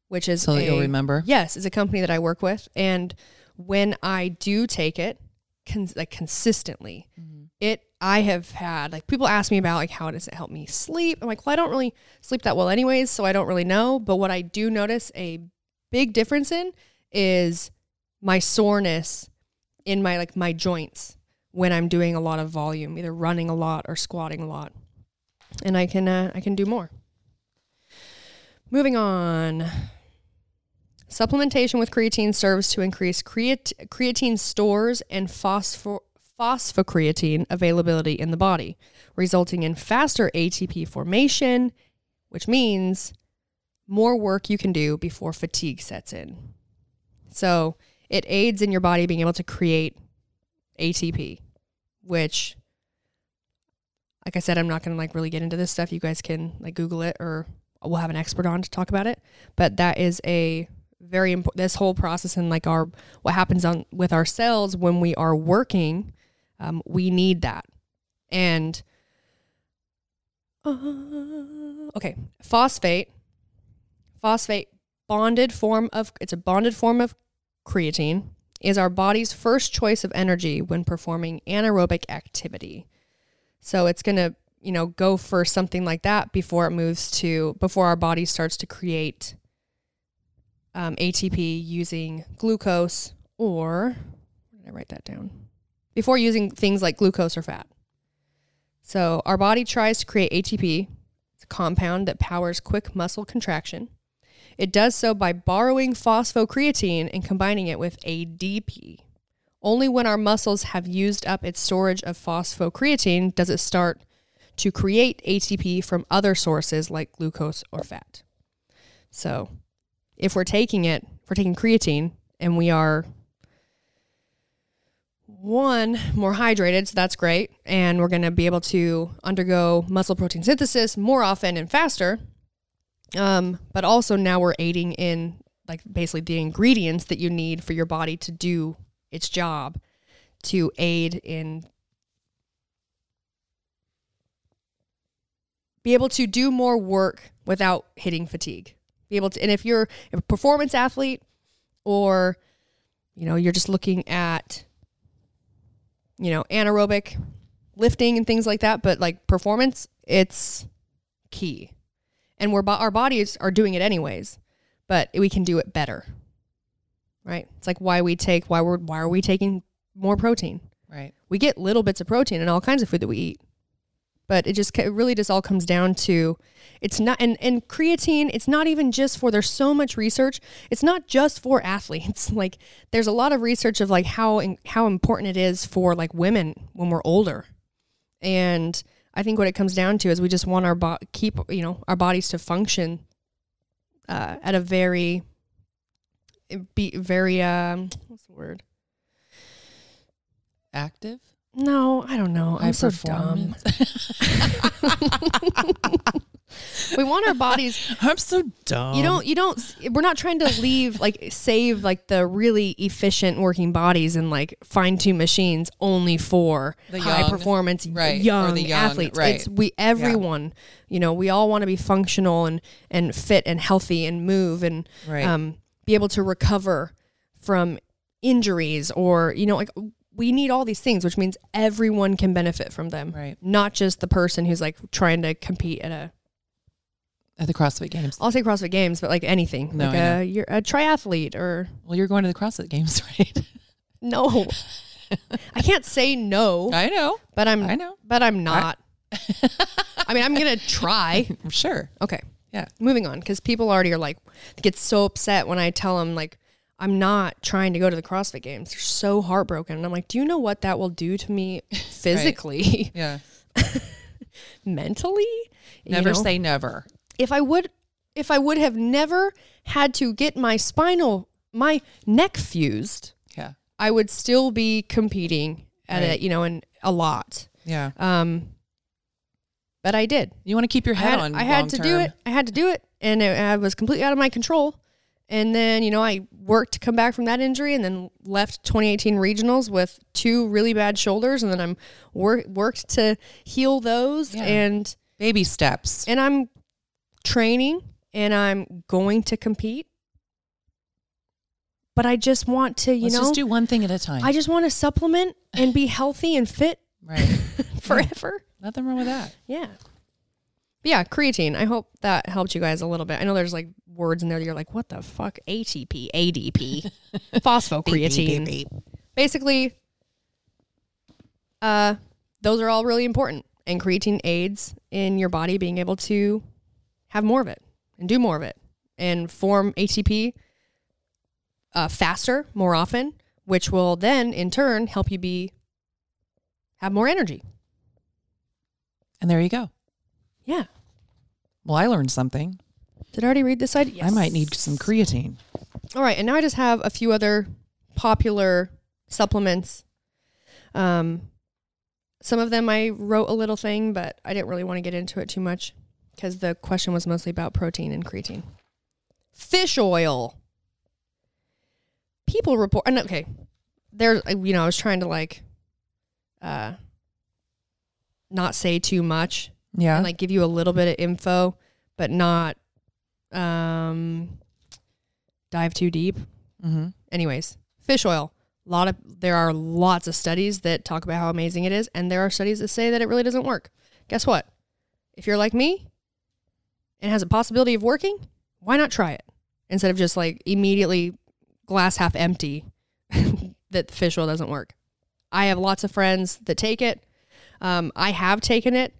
B: which is
A: So that you'll remember.
B: Yes, is a company that I work with, and when I do take it, cons- like consistently, mm-hmm. It I have had like people ask me about like how does it help me sleep? I'm like, well, I don't really sleep that well anyways, so I don't really know. But what I do notice a big difference in is my soreness in my like my joints when I'm doing a lot of volume, either running a lot or squatting a lot, and I can uh, I can do more. Moving on. Supplementation with creatine serves to increase creat- creatine stores and phosphor- phosphocreatine availability in the body, resulting in faster ATP formation, which means more work you can do before fatigue sets in. So it aids in your body being able to create ATP, which like I said, I'm not going to like really get into this stuff. You guys can like Google it or we'll have an expert on to talk about it. But that is a very important, this whole process and like our, what happens on with our cells when we are working, um, we need that. And, uh, okay, phosphate, phosphate bonded form of, it's a bonded form of creatine is our body's first choice of energy when performing anaerobic activity. So it's going to, you know, go for something like that before it moves to, before our body starts to create um, ATP using glucose or, I write that down? Before using things like glucose or fat. So our body tries to create ATP, it's a compound that powers quick muscle contraction. It does so by borrowing phosphocreatine and combining it with ADP. Only when our muscles have used up its storage of phosphocreatine does it start to create ATP from other sources like glucose or fat. So, if we're taking it, if we're taking creatine and we are one more hydrated, so that's great, and we're going to be able to undergo muscle protein synthesis more often and faster. Um, but also now we're aiding in like basically the ingredients that you need for your body to do its job to aid in be able to do more work without hitting fatigue. Be able to and if you're a performance athlete or you know, you're just looking at you know, anaerobic lifting and things like that, but like performance, it's key. And we're our bodies are doing it anyways, but we can do it better right? It's like why we take why we're why are we taking more protein?
A: Right.
B: We get little bits of protein in all kinds of food that we eat, but it just it really just all comes down to it's not and and creatine. It's not even just for. There's so much research. It's not just for athletes. Like there's a lot of research of like how how important it is for like women when we're older, and I think what it comes down to is we just want our bo- keep you know our bodies to function uh, at a very be very um what's the word?
A: Active.
B: No, I don't know. I'm
A: High
B: so dumb. we want our bodies.
A: I'm so dumb.
B: You don't. You don't. We're not trying to leave like save like the really efficient working bodies and like fine tune machines only for
A: The
B: high performance
A: right,
B: young,
A: the young,
B: athletes.
A: right.
B: It's we everyone. You know, we all want to be functional and and fit and healthy and move and
A: Right.
B: um be able to recover from injuries or you know like we need all these things which means everyone can benefit from them
A: Right.
B: not just the person who's like trying to compete at a
A: At the CrossFit Games.
B: I'll say CrossFit Games, but like anything,
A: No,
B: like
A: I
B: a you're a triathlete or
A: Well, you're going to the CrossFit Games, right?
B: no. I can't say no,
A: I know.
B: but I'm
A: I know.
B: but I'm not. I mean, I'm gonna try.
A: Sure.
B: Okay,
A: Yeah.
B: moving on because people already are like get so upset when I tell them like I'm not trying to go to the CrossFit Games. They're so heartbroken, and I'm like, do you know what that will do to me physically,
A: Yeah.
B: mentally? You
A: Never
B: know?
A: say never.
B: if I would if I would have never had to get my spinal my neck fused,
A: Yeah.
B: I would still be competing at
A: Right.
B: it, you know, and a lot.
A: Yeah.
B: Um but I did.
A: You want to keep your
B: I
A: head
B: had,
A: on.
B: I had to do it. I had to do it and it, I was completely out of my control. And then, you know, I worked to come back from that injury and then left 2018 regionals with two really bad shoulders and then I'm wor- worked to heal those
A: Yeah.
B: and
A: Baby steps.
B: and I'm training and I'm going to compete. But I just want to, you
A: Let's
B: know,
A: just do one thing at a time.
B: I just want to supplement and be healthy and fit
A: right.
B: forever.
A: Nothing wrong with that.
B: Yeah. Yeah, creatine. I hope that helped you guys a little bit. I know there's like words in there that you're like, what the fuck? ATP, ADP, phosphocreatine. Basically, uh, those are all really important. And creatine aids in your body being able to have more of it and do more of it and form ATP uh, faster, more often, which will then in turn help you be have more energy.
A: And there you go.
B: Yeah.
A: Well, I learned something.
B: Did I already read this side? Yes.
A: I might need some creatine.
B: All right, and now I just have a few other popular supplements. Um, Some of them I wrote a little thing, but I didn't really want to get into it too much because the question was mostly about protein and creatine. Fish oil. People report. And okay, there. You know, I was trying to like, uh, not say too much
A: Yeah.
B: and like give you a little bit of info, but not um dive too deep.
A: mm-hmm.
B: Anyways, fish oil. A lot of there are lots of studies that talk about how amazing it is, and there are studies that say that it really doesn't work. Guess what? If you're like me and has a possibility of working, why not try it instead of just like immediately glass half empty that fish oil doesn't work. I have lots of friends that take it. Um, I have taken it.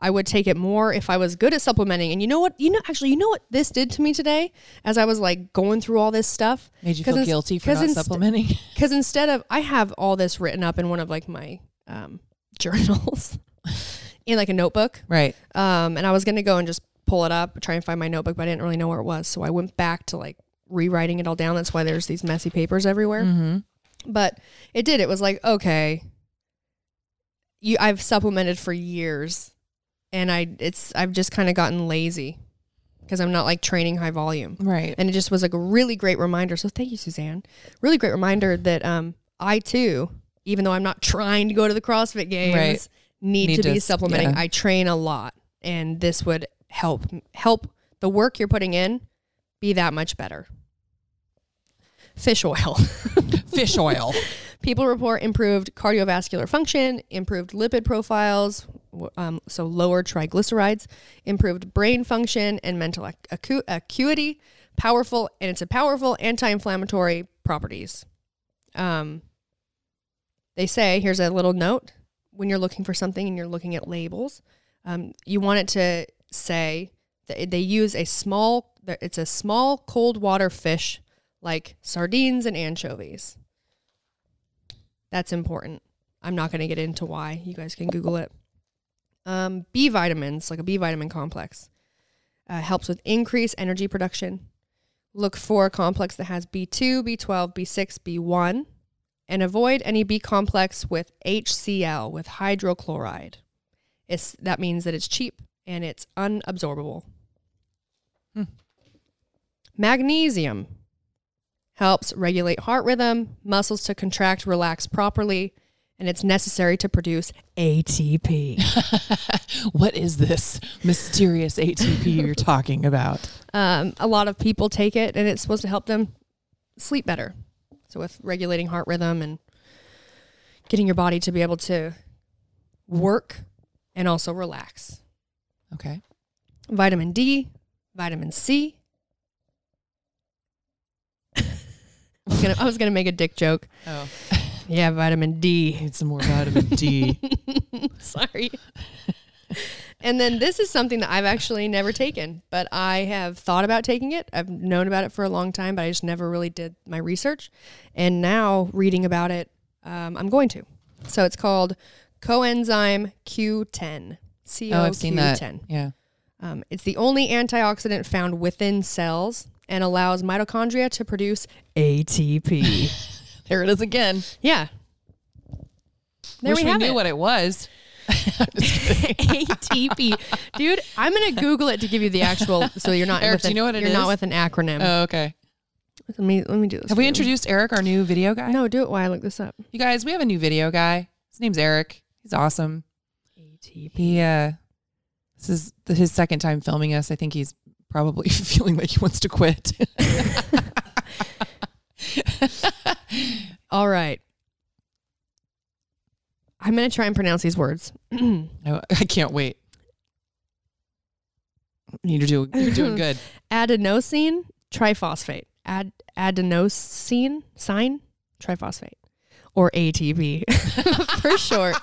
B: I would take it more if I was good at supplementing. And you know what? You know, actually, you know what this did to me today as I was like going through all this stuff?
A: Made you feel
B: ins-
A: guilty for not
B: inst-
A: supplementing.
B: Because instead of, I have all this written up in one of like my um, journals in like a notebook.
A: right.
B: Um, and I was going to go and just pull it up, try and find my notebook, but I didn't really know where it was. So I went back to like rewriting it all down. That's why there's these messy papers everywhere.
A: Mm-hmm.
B: But it did. It was like, okay, you I've supplemented for years and I it's I've just kind of gotten lazy because I'm not like training high volume.
A: Right.
B: And it just was like a really great reminder. So thank you, Suzanne. Really great reminder that um I too, even though I'm not trying to go to the CrossFit games,
A: Right.
B: need,
A: Need
B: to,
A: to
B: be supplementing.
A: yeah.
B: I train a lot and this would help help the work you're putting in be that much better. Fish oil.
A: Fish oil.
B: People report improved cardiovascular function, improved lipid profiles, um, so lower triglycerides, improved brain function and mental acu- acuity, powerful, and it's a powerful anti-inflammatory properties. Um, they say here's a little note when you're looking for something and you're looking at labels, um, you want it to say that they use a small. It's a small cold water fish like sardines and anchovies. That's important. I'm not going to get into why. You guys can Google it. Um, B vitamins, like a B vitamin complex, uh, helps with increased energy production. Look for a complex that has B2, B12, B6, B1, and avoid any B complex with HCl, with hydrochloride. It's, that means that it's cheap and it's unabsorbable.
A: Hmm.
B: Magnesium helps regulate heart rhythm, muscles to contract, relax properly, and it's necessary to produce ATP.
A: what is this mysterious ATP you're talking about?
B: um, a lot of people take it, and it's supposed to help them sleep better. So, with regulating heart rhythm and getting your body to be able to work and also relax.
A: Okay.
B: Vitamin D, vitamin C. was gonna, I was gonna make a dick joke.
A: Oh.
B: Yeah, vitamin D.
A: Need some more vitamin D.
B: Sorry. and then this is something that I've actually never taken, but I have thought about taking it. I've known about it for a long time, but I just never really did my research. And now reading about it, um, I'm going to. So it's called coenzyme Q10. CO
A: oh, I've seen that.
B: Q10.
A: Yeah.
B: Um, it's the only antioxidant found within cells and allows mitochondria to produce ATP.
A: There it is again.
B: yeah. There
A: Wish
B: we have
A: knew
B: it.
A: what it was.
B: ATP, dude. I'm gonna Google it to give you the actual, so you're not.
A: Eric,
B: with
A: do you know what it
B: You're not with an acronym.
A: Oh, okay.
B: let me let me do this.
A: Have we
B: you.
A: introduced Eric, our new video guy?
B: No, do it while I look this up.
A: You guys, we have a new video guy. His name's Eric. He's awesome.
B: ATP.
A: He uh this is the, his second time filming us. I think he's probably feeling like he wants to quit.
B: All right. I'm gonna try and pronounce these words.
A: I, I can't wait. You're doing you're doing good.
B: Adenosine triphosphate. Ad adenosine sign triphosphate, or ATP for short,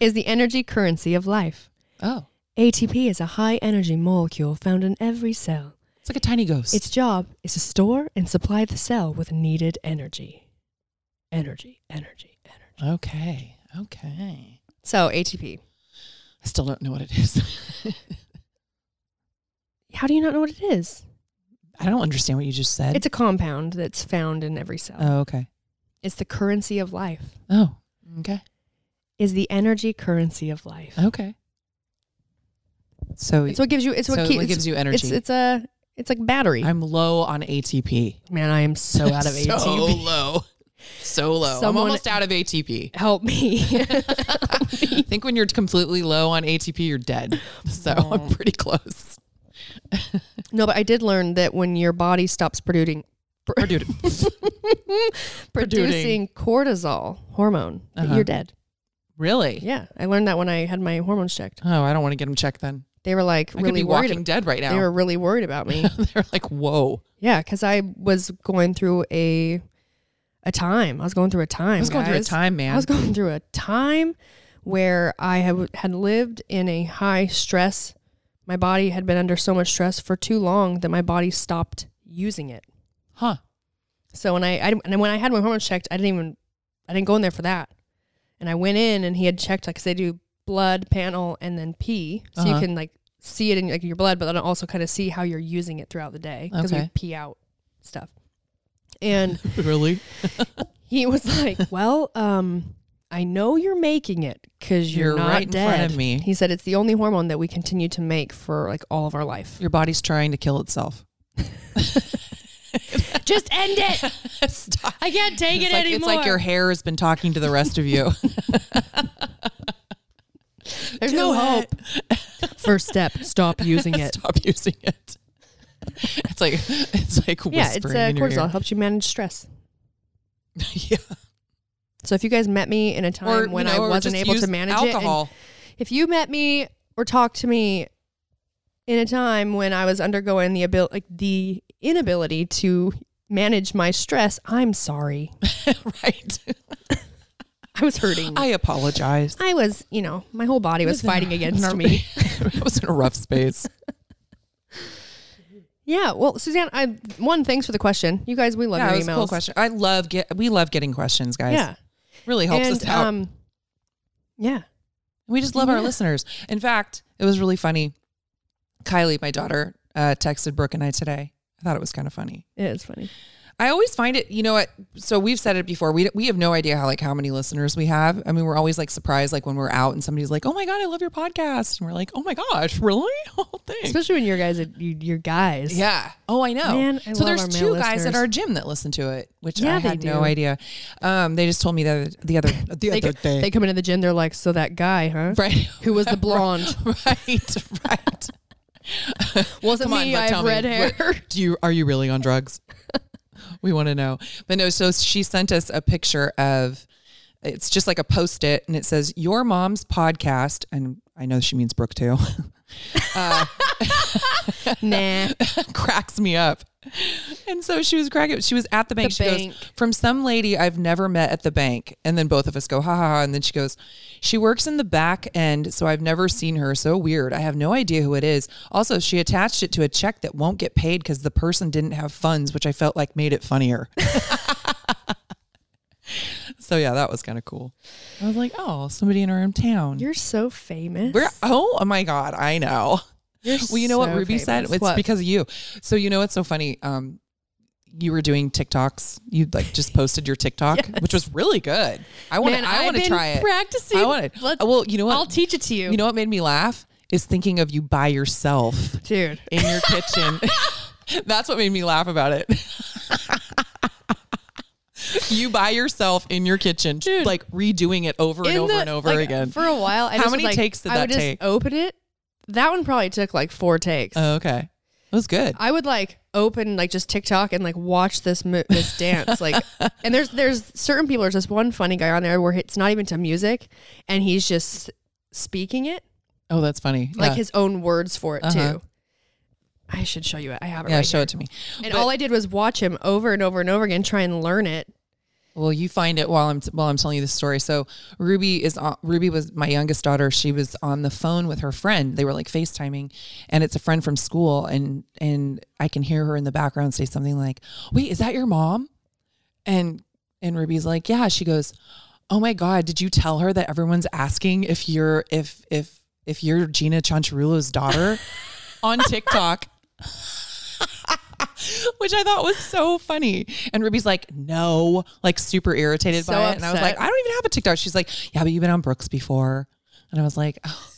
B: is the energy currency of life.
A: Oh,
B: ATP is a high energy molecule found in every cell.
A: it's like a tiny ghost.
B: Its job is to store and supply the cell with needed energy. Energy, energy, energy.
A: okay. Okay.
B: So, ATP.
A: I still don't know what it is.
B: How do you not know what it is?
A: I don't understand what you just said.
B: It's a compound that's found in every cell.
A: oh, okay.
B: It's the currency of life.
A: Oh, okay.
B: is the energy currency of life.
A: Okay. So
B: It's what gives you. It's what
A: So it
B: keeps.
A: gives you energy.
B: it's a. It's like battery.
A: I'm low on ATP.
B: Man, I am so out of ATP.
A: so
B: ATP.
A: low. So low. I'm almost out of ATP.
B: Help me.
A: I think when you're completely low on ATP, you're dead. So I'm pretty close.
B: no, but I did learn that when your body stops producing
A: dude,
B: producing cortisol hormone,
A: Uh-huh.
B: you're dead.
A: really?
B: Yeah, I learned that when I had my hormones checked.
A: Oh, I don't want to get them checked then.
B: They were like
A: I could
B: really
A: be
B: worried.
A: walking dead right now.
B: They were really worried about me.
A: They're like, whoa.
B: yeah, because I was going through a a time. I was going through a time.
A: I was going through a time, man.
B: I was going through a time where I had, had lived in a high stress. My body had been under so much stress for too long that my body stopped using it.
A: huh.
B: So when I, I and when I had my hormones checked, I didn't even I didn't go in there for that. And I went in and he had checked like 'cause they do blood panel and then pee, so you
A: Uh-huh.
B: can like see it in like your blood, but then also kind of see how you're using it throughout the day because we
A: Okay.
B: pee out stuff. And
A: Really?
B: he was like, "Well, um, I know you're making it because you're,
A: You're
B: not
A: right in
B: dead."
A: front of me.
B: He said it's the only hormone that we continue to make for like all of our life.
A: Your body's trying to kill itself.
B: Just end it.
A: Stop.
B: I can't take
A: It's
B: it
A: like,
B: anymore.
A: it's like your hair has been talking to the rest of you.
B: There's
A: Do
B: no
A: it.
B: hope. First step: stop using it.
A: Stop using it. It's like it's like
B: Yeah, it's
A: whispering
B: uh,
A: in your
B: cortisol.
A: ear.
B: helps you manage stress.
A: yeah.
B: So if you guys met me in a time
A: Or
B: when
A: you know,
B: I wasn't able to
A: use
B: manage it,
A: alcohol.
B: if you met me or talked to me in a time when I was undergoing the abil- like the inability to manage my stress, I'm sorry.
A: right.
B: I was hurting.
A: I apologize.
B: I was, you know, my whole body was
A: was
B: fighting against me.
A: I was in a rough space.
B: Yeah. Well, Suzanne, I one thanks for the question. You guys, we love
A: yeah,
B: your emails.
A: a cool question. I love get we love getting questions, guys.
B: Yeah.
A: Really helps
B: and
A: us out.
B: um, yeah.
A: we just love our listeners. In fact, it was really funny. Kylie, my daughter, uh, texted Brooke and I today. I thought it was kind of funny.
B: It is funny.
A: I always find it, you know what? So we've said it before. We we have no idea how like how many listeners we have. I mean, we're always like surprised, like when we're out and somebody's like, "Oh my god, I love your podcast," and we're like, "Oh my gosh, really? Oh, thanks."
B: Especially when your guys, are, you, your guys.
A: Yeah. Oh, I know.
B: Man, I
A: so there's two
B: male
A: guys at our gym that listen to it, which
B: Yeah,
A: I had no idea. Um, they just told me the the other the
B: They,
A: other
B: co-
A: day.
B: they come into the gym. They're like, so that guy, huh?
A: right.
B: Who was the blonde?
A: right. Right.
B: Wasn't
A: on,
B: me.
A: but
B: I have
A: tell me,
B: red hair.
A: what- do you are you really on drugs? we want to know. But no, so she sent us a picture of it's just like a post it and it says your mom's podcast and I know she means Brooke too. uh,
B: nah.
A: cracks me up. And so she was cracking. She was at the bank.
B: The
A: she
B: bank.
A: goes from some lady I've never met at the bank. And then both of us go ha ha ha. And then she goes, she works in the back end, so I've never seen her. So weird. I have no idea who it is. Also, she attached it to a check that won't get paid because the person didn't have funds, which I felt like made it funnier. so yeah, that was kind of cool. I was like, oh, somebody in our own town.
B: You're so famous.
A: We're oh my god, I know.
B: You're
A: Well, you know what
B: so
A: Ruby said? It's
B: What?
A: because of you. So you know what's so funny? Um, you were doing TikToks. You like just posted your TikTok, which was really good. I want to. I want to try it.
B: Practicing.
A: I want to. Well, you know what?
B: I'll teach it to you.
A: you know what made me laugh is thinking of you by yourself
B: dude.
A: in your kitchen. That's what made me laugh about it. you by yourself in your kitchen,
B: Dude.
A: like redoing it over and over
B: the-
A: and over
B: like,
A: again.
B: For a while, I
A: How
B: just
A: many
B: like,
A: takes did
B: I
A: that
B: would just
A: take?
B: open it. That one probably took like four takes.
A: Oh, okay, it was good.
B: I would like open like just TikTok and like watch this mo- this dance like and there's there's certain people there's this one funny guy on there where it's not even to music and he's just speaking it
A: Oh, that's funny.
B: like
A: Yeah.
B: his own words for it
A: Uh-huh.
B: too. I should show you it. I have it
A: yeah,
B: right
A: show
B: here.
A: it to me.
B: And
A: But-
B: all I did was watch him over and over and over again try and learn it.
A: Well, you find it while I'm while I'm telling you the story. So Ruby is on, Ruby was my youngest daughter. She was on the phone with her friend. They were like FaceTiming, and it's a friend from school. And and I can hear her in the background say something like, "Wait, is that your mom?" And and Ruby's like, "Yeah." She goes, "Oh my god, did you tell her that everyone's asking if you're if if if you're Jeanna Cianciarulo's daughter on TikTok?" which I thought was so funny. And Ruby's like, no, like super irritated
B: So
A: by it. And I was like, I don't even have a TikTok. She's like, yeah, but you've been on Brooke's before. And I was like, oh,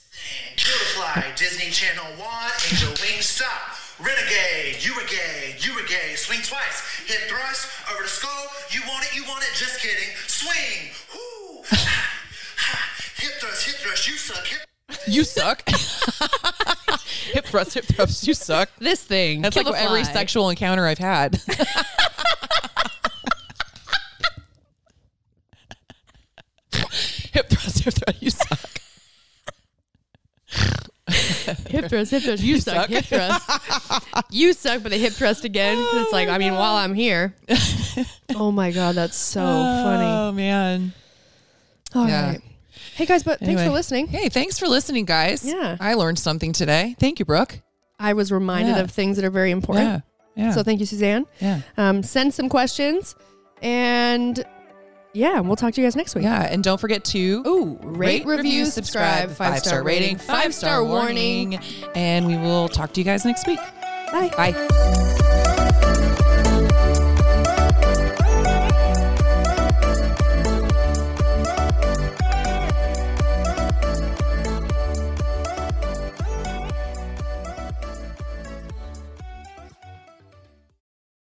C: Beautifly, Disney Channel 1, Angel Wing Stop. Renegade, you were gay, you were gay. Swing twice, hip thrust, over the skull. You want it, you want it, just kidding. Swing, whoo, ha, ha. Hip thrust, hip thrust, you suck. Hip
A: you suck. hip thrust, hip thrust, you suck.
B: This thing.
A: That's like every sexual encounter I've had. hip thrust, hip thrust, you suck.
B: hip thrust, hip thrust. You, suck.
A: suck.
B: Hip thrust. you suck, but the hip thrust again. 'cause it's like, I mean, while I'm here. oh my god, that's so funny.
A: Oh man.
B: All right. Hey guys, but thanks for listening.
A: Hey, thanks for listening, guys.
B: Yeah.
A: I learned something today. Thank you, Brooke.
B: I was reminded
A: Yeah.
B: of things that are very important.
A: Yeah. Yeah.
B: So thank you, Suzanne.
A: yeah.
B: Um, send some questions, and yeah, we'll talk to you guys next week.
A: Yeah. And don't forget to
B: Ooh, rate, review, subscribe, five star rating, five star warning.
A: And we will talk to you guys next week.
B: Bye.
A: Bye.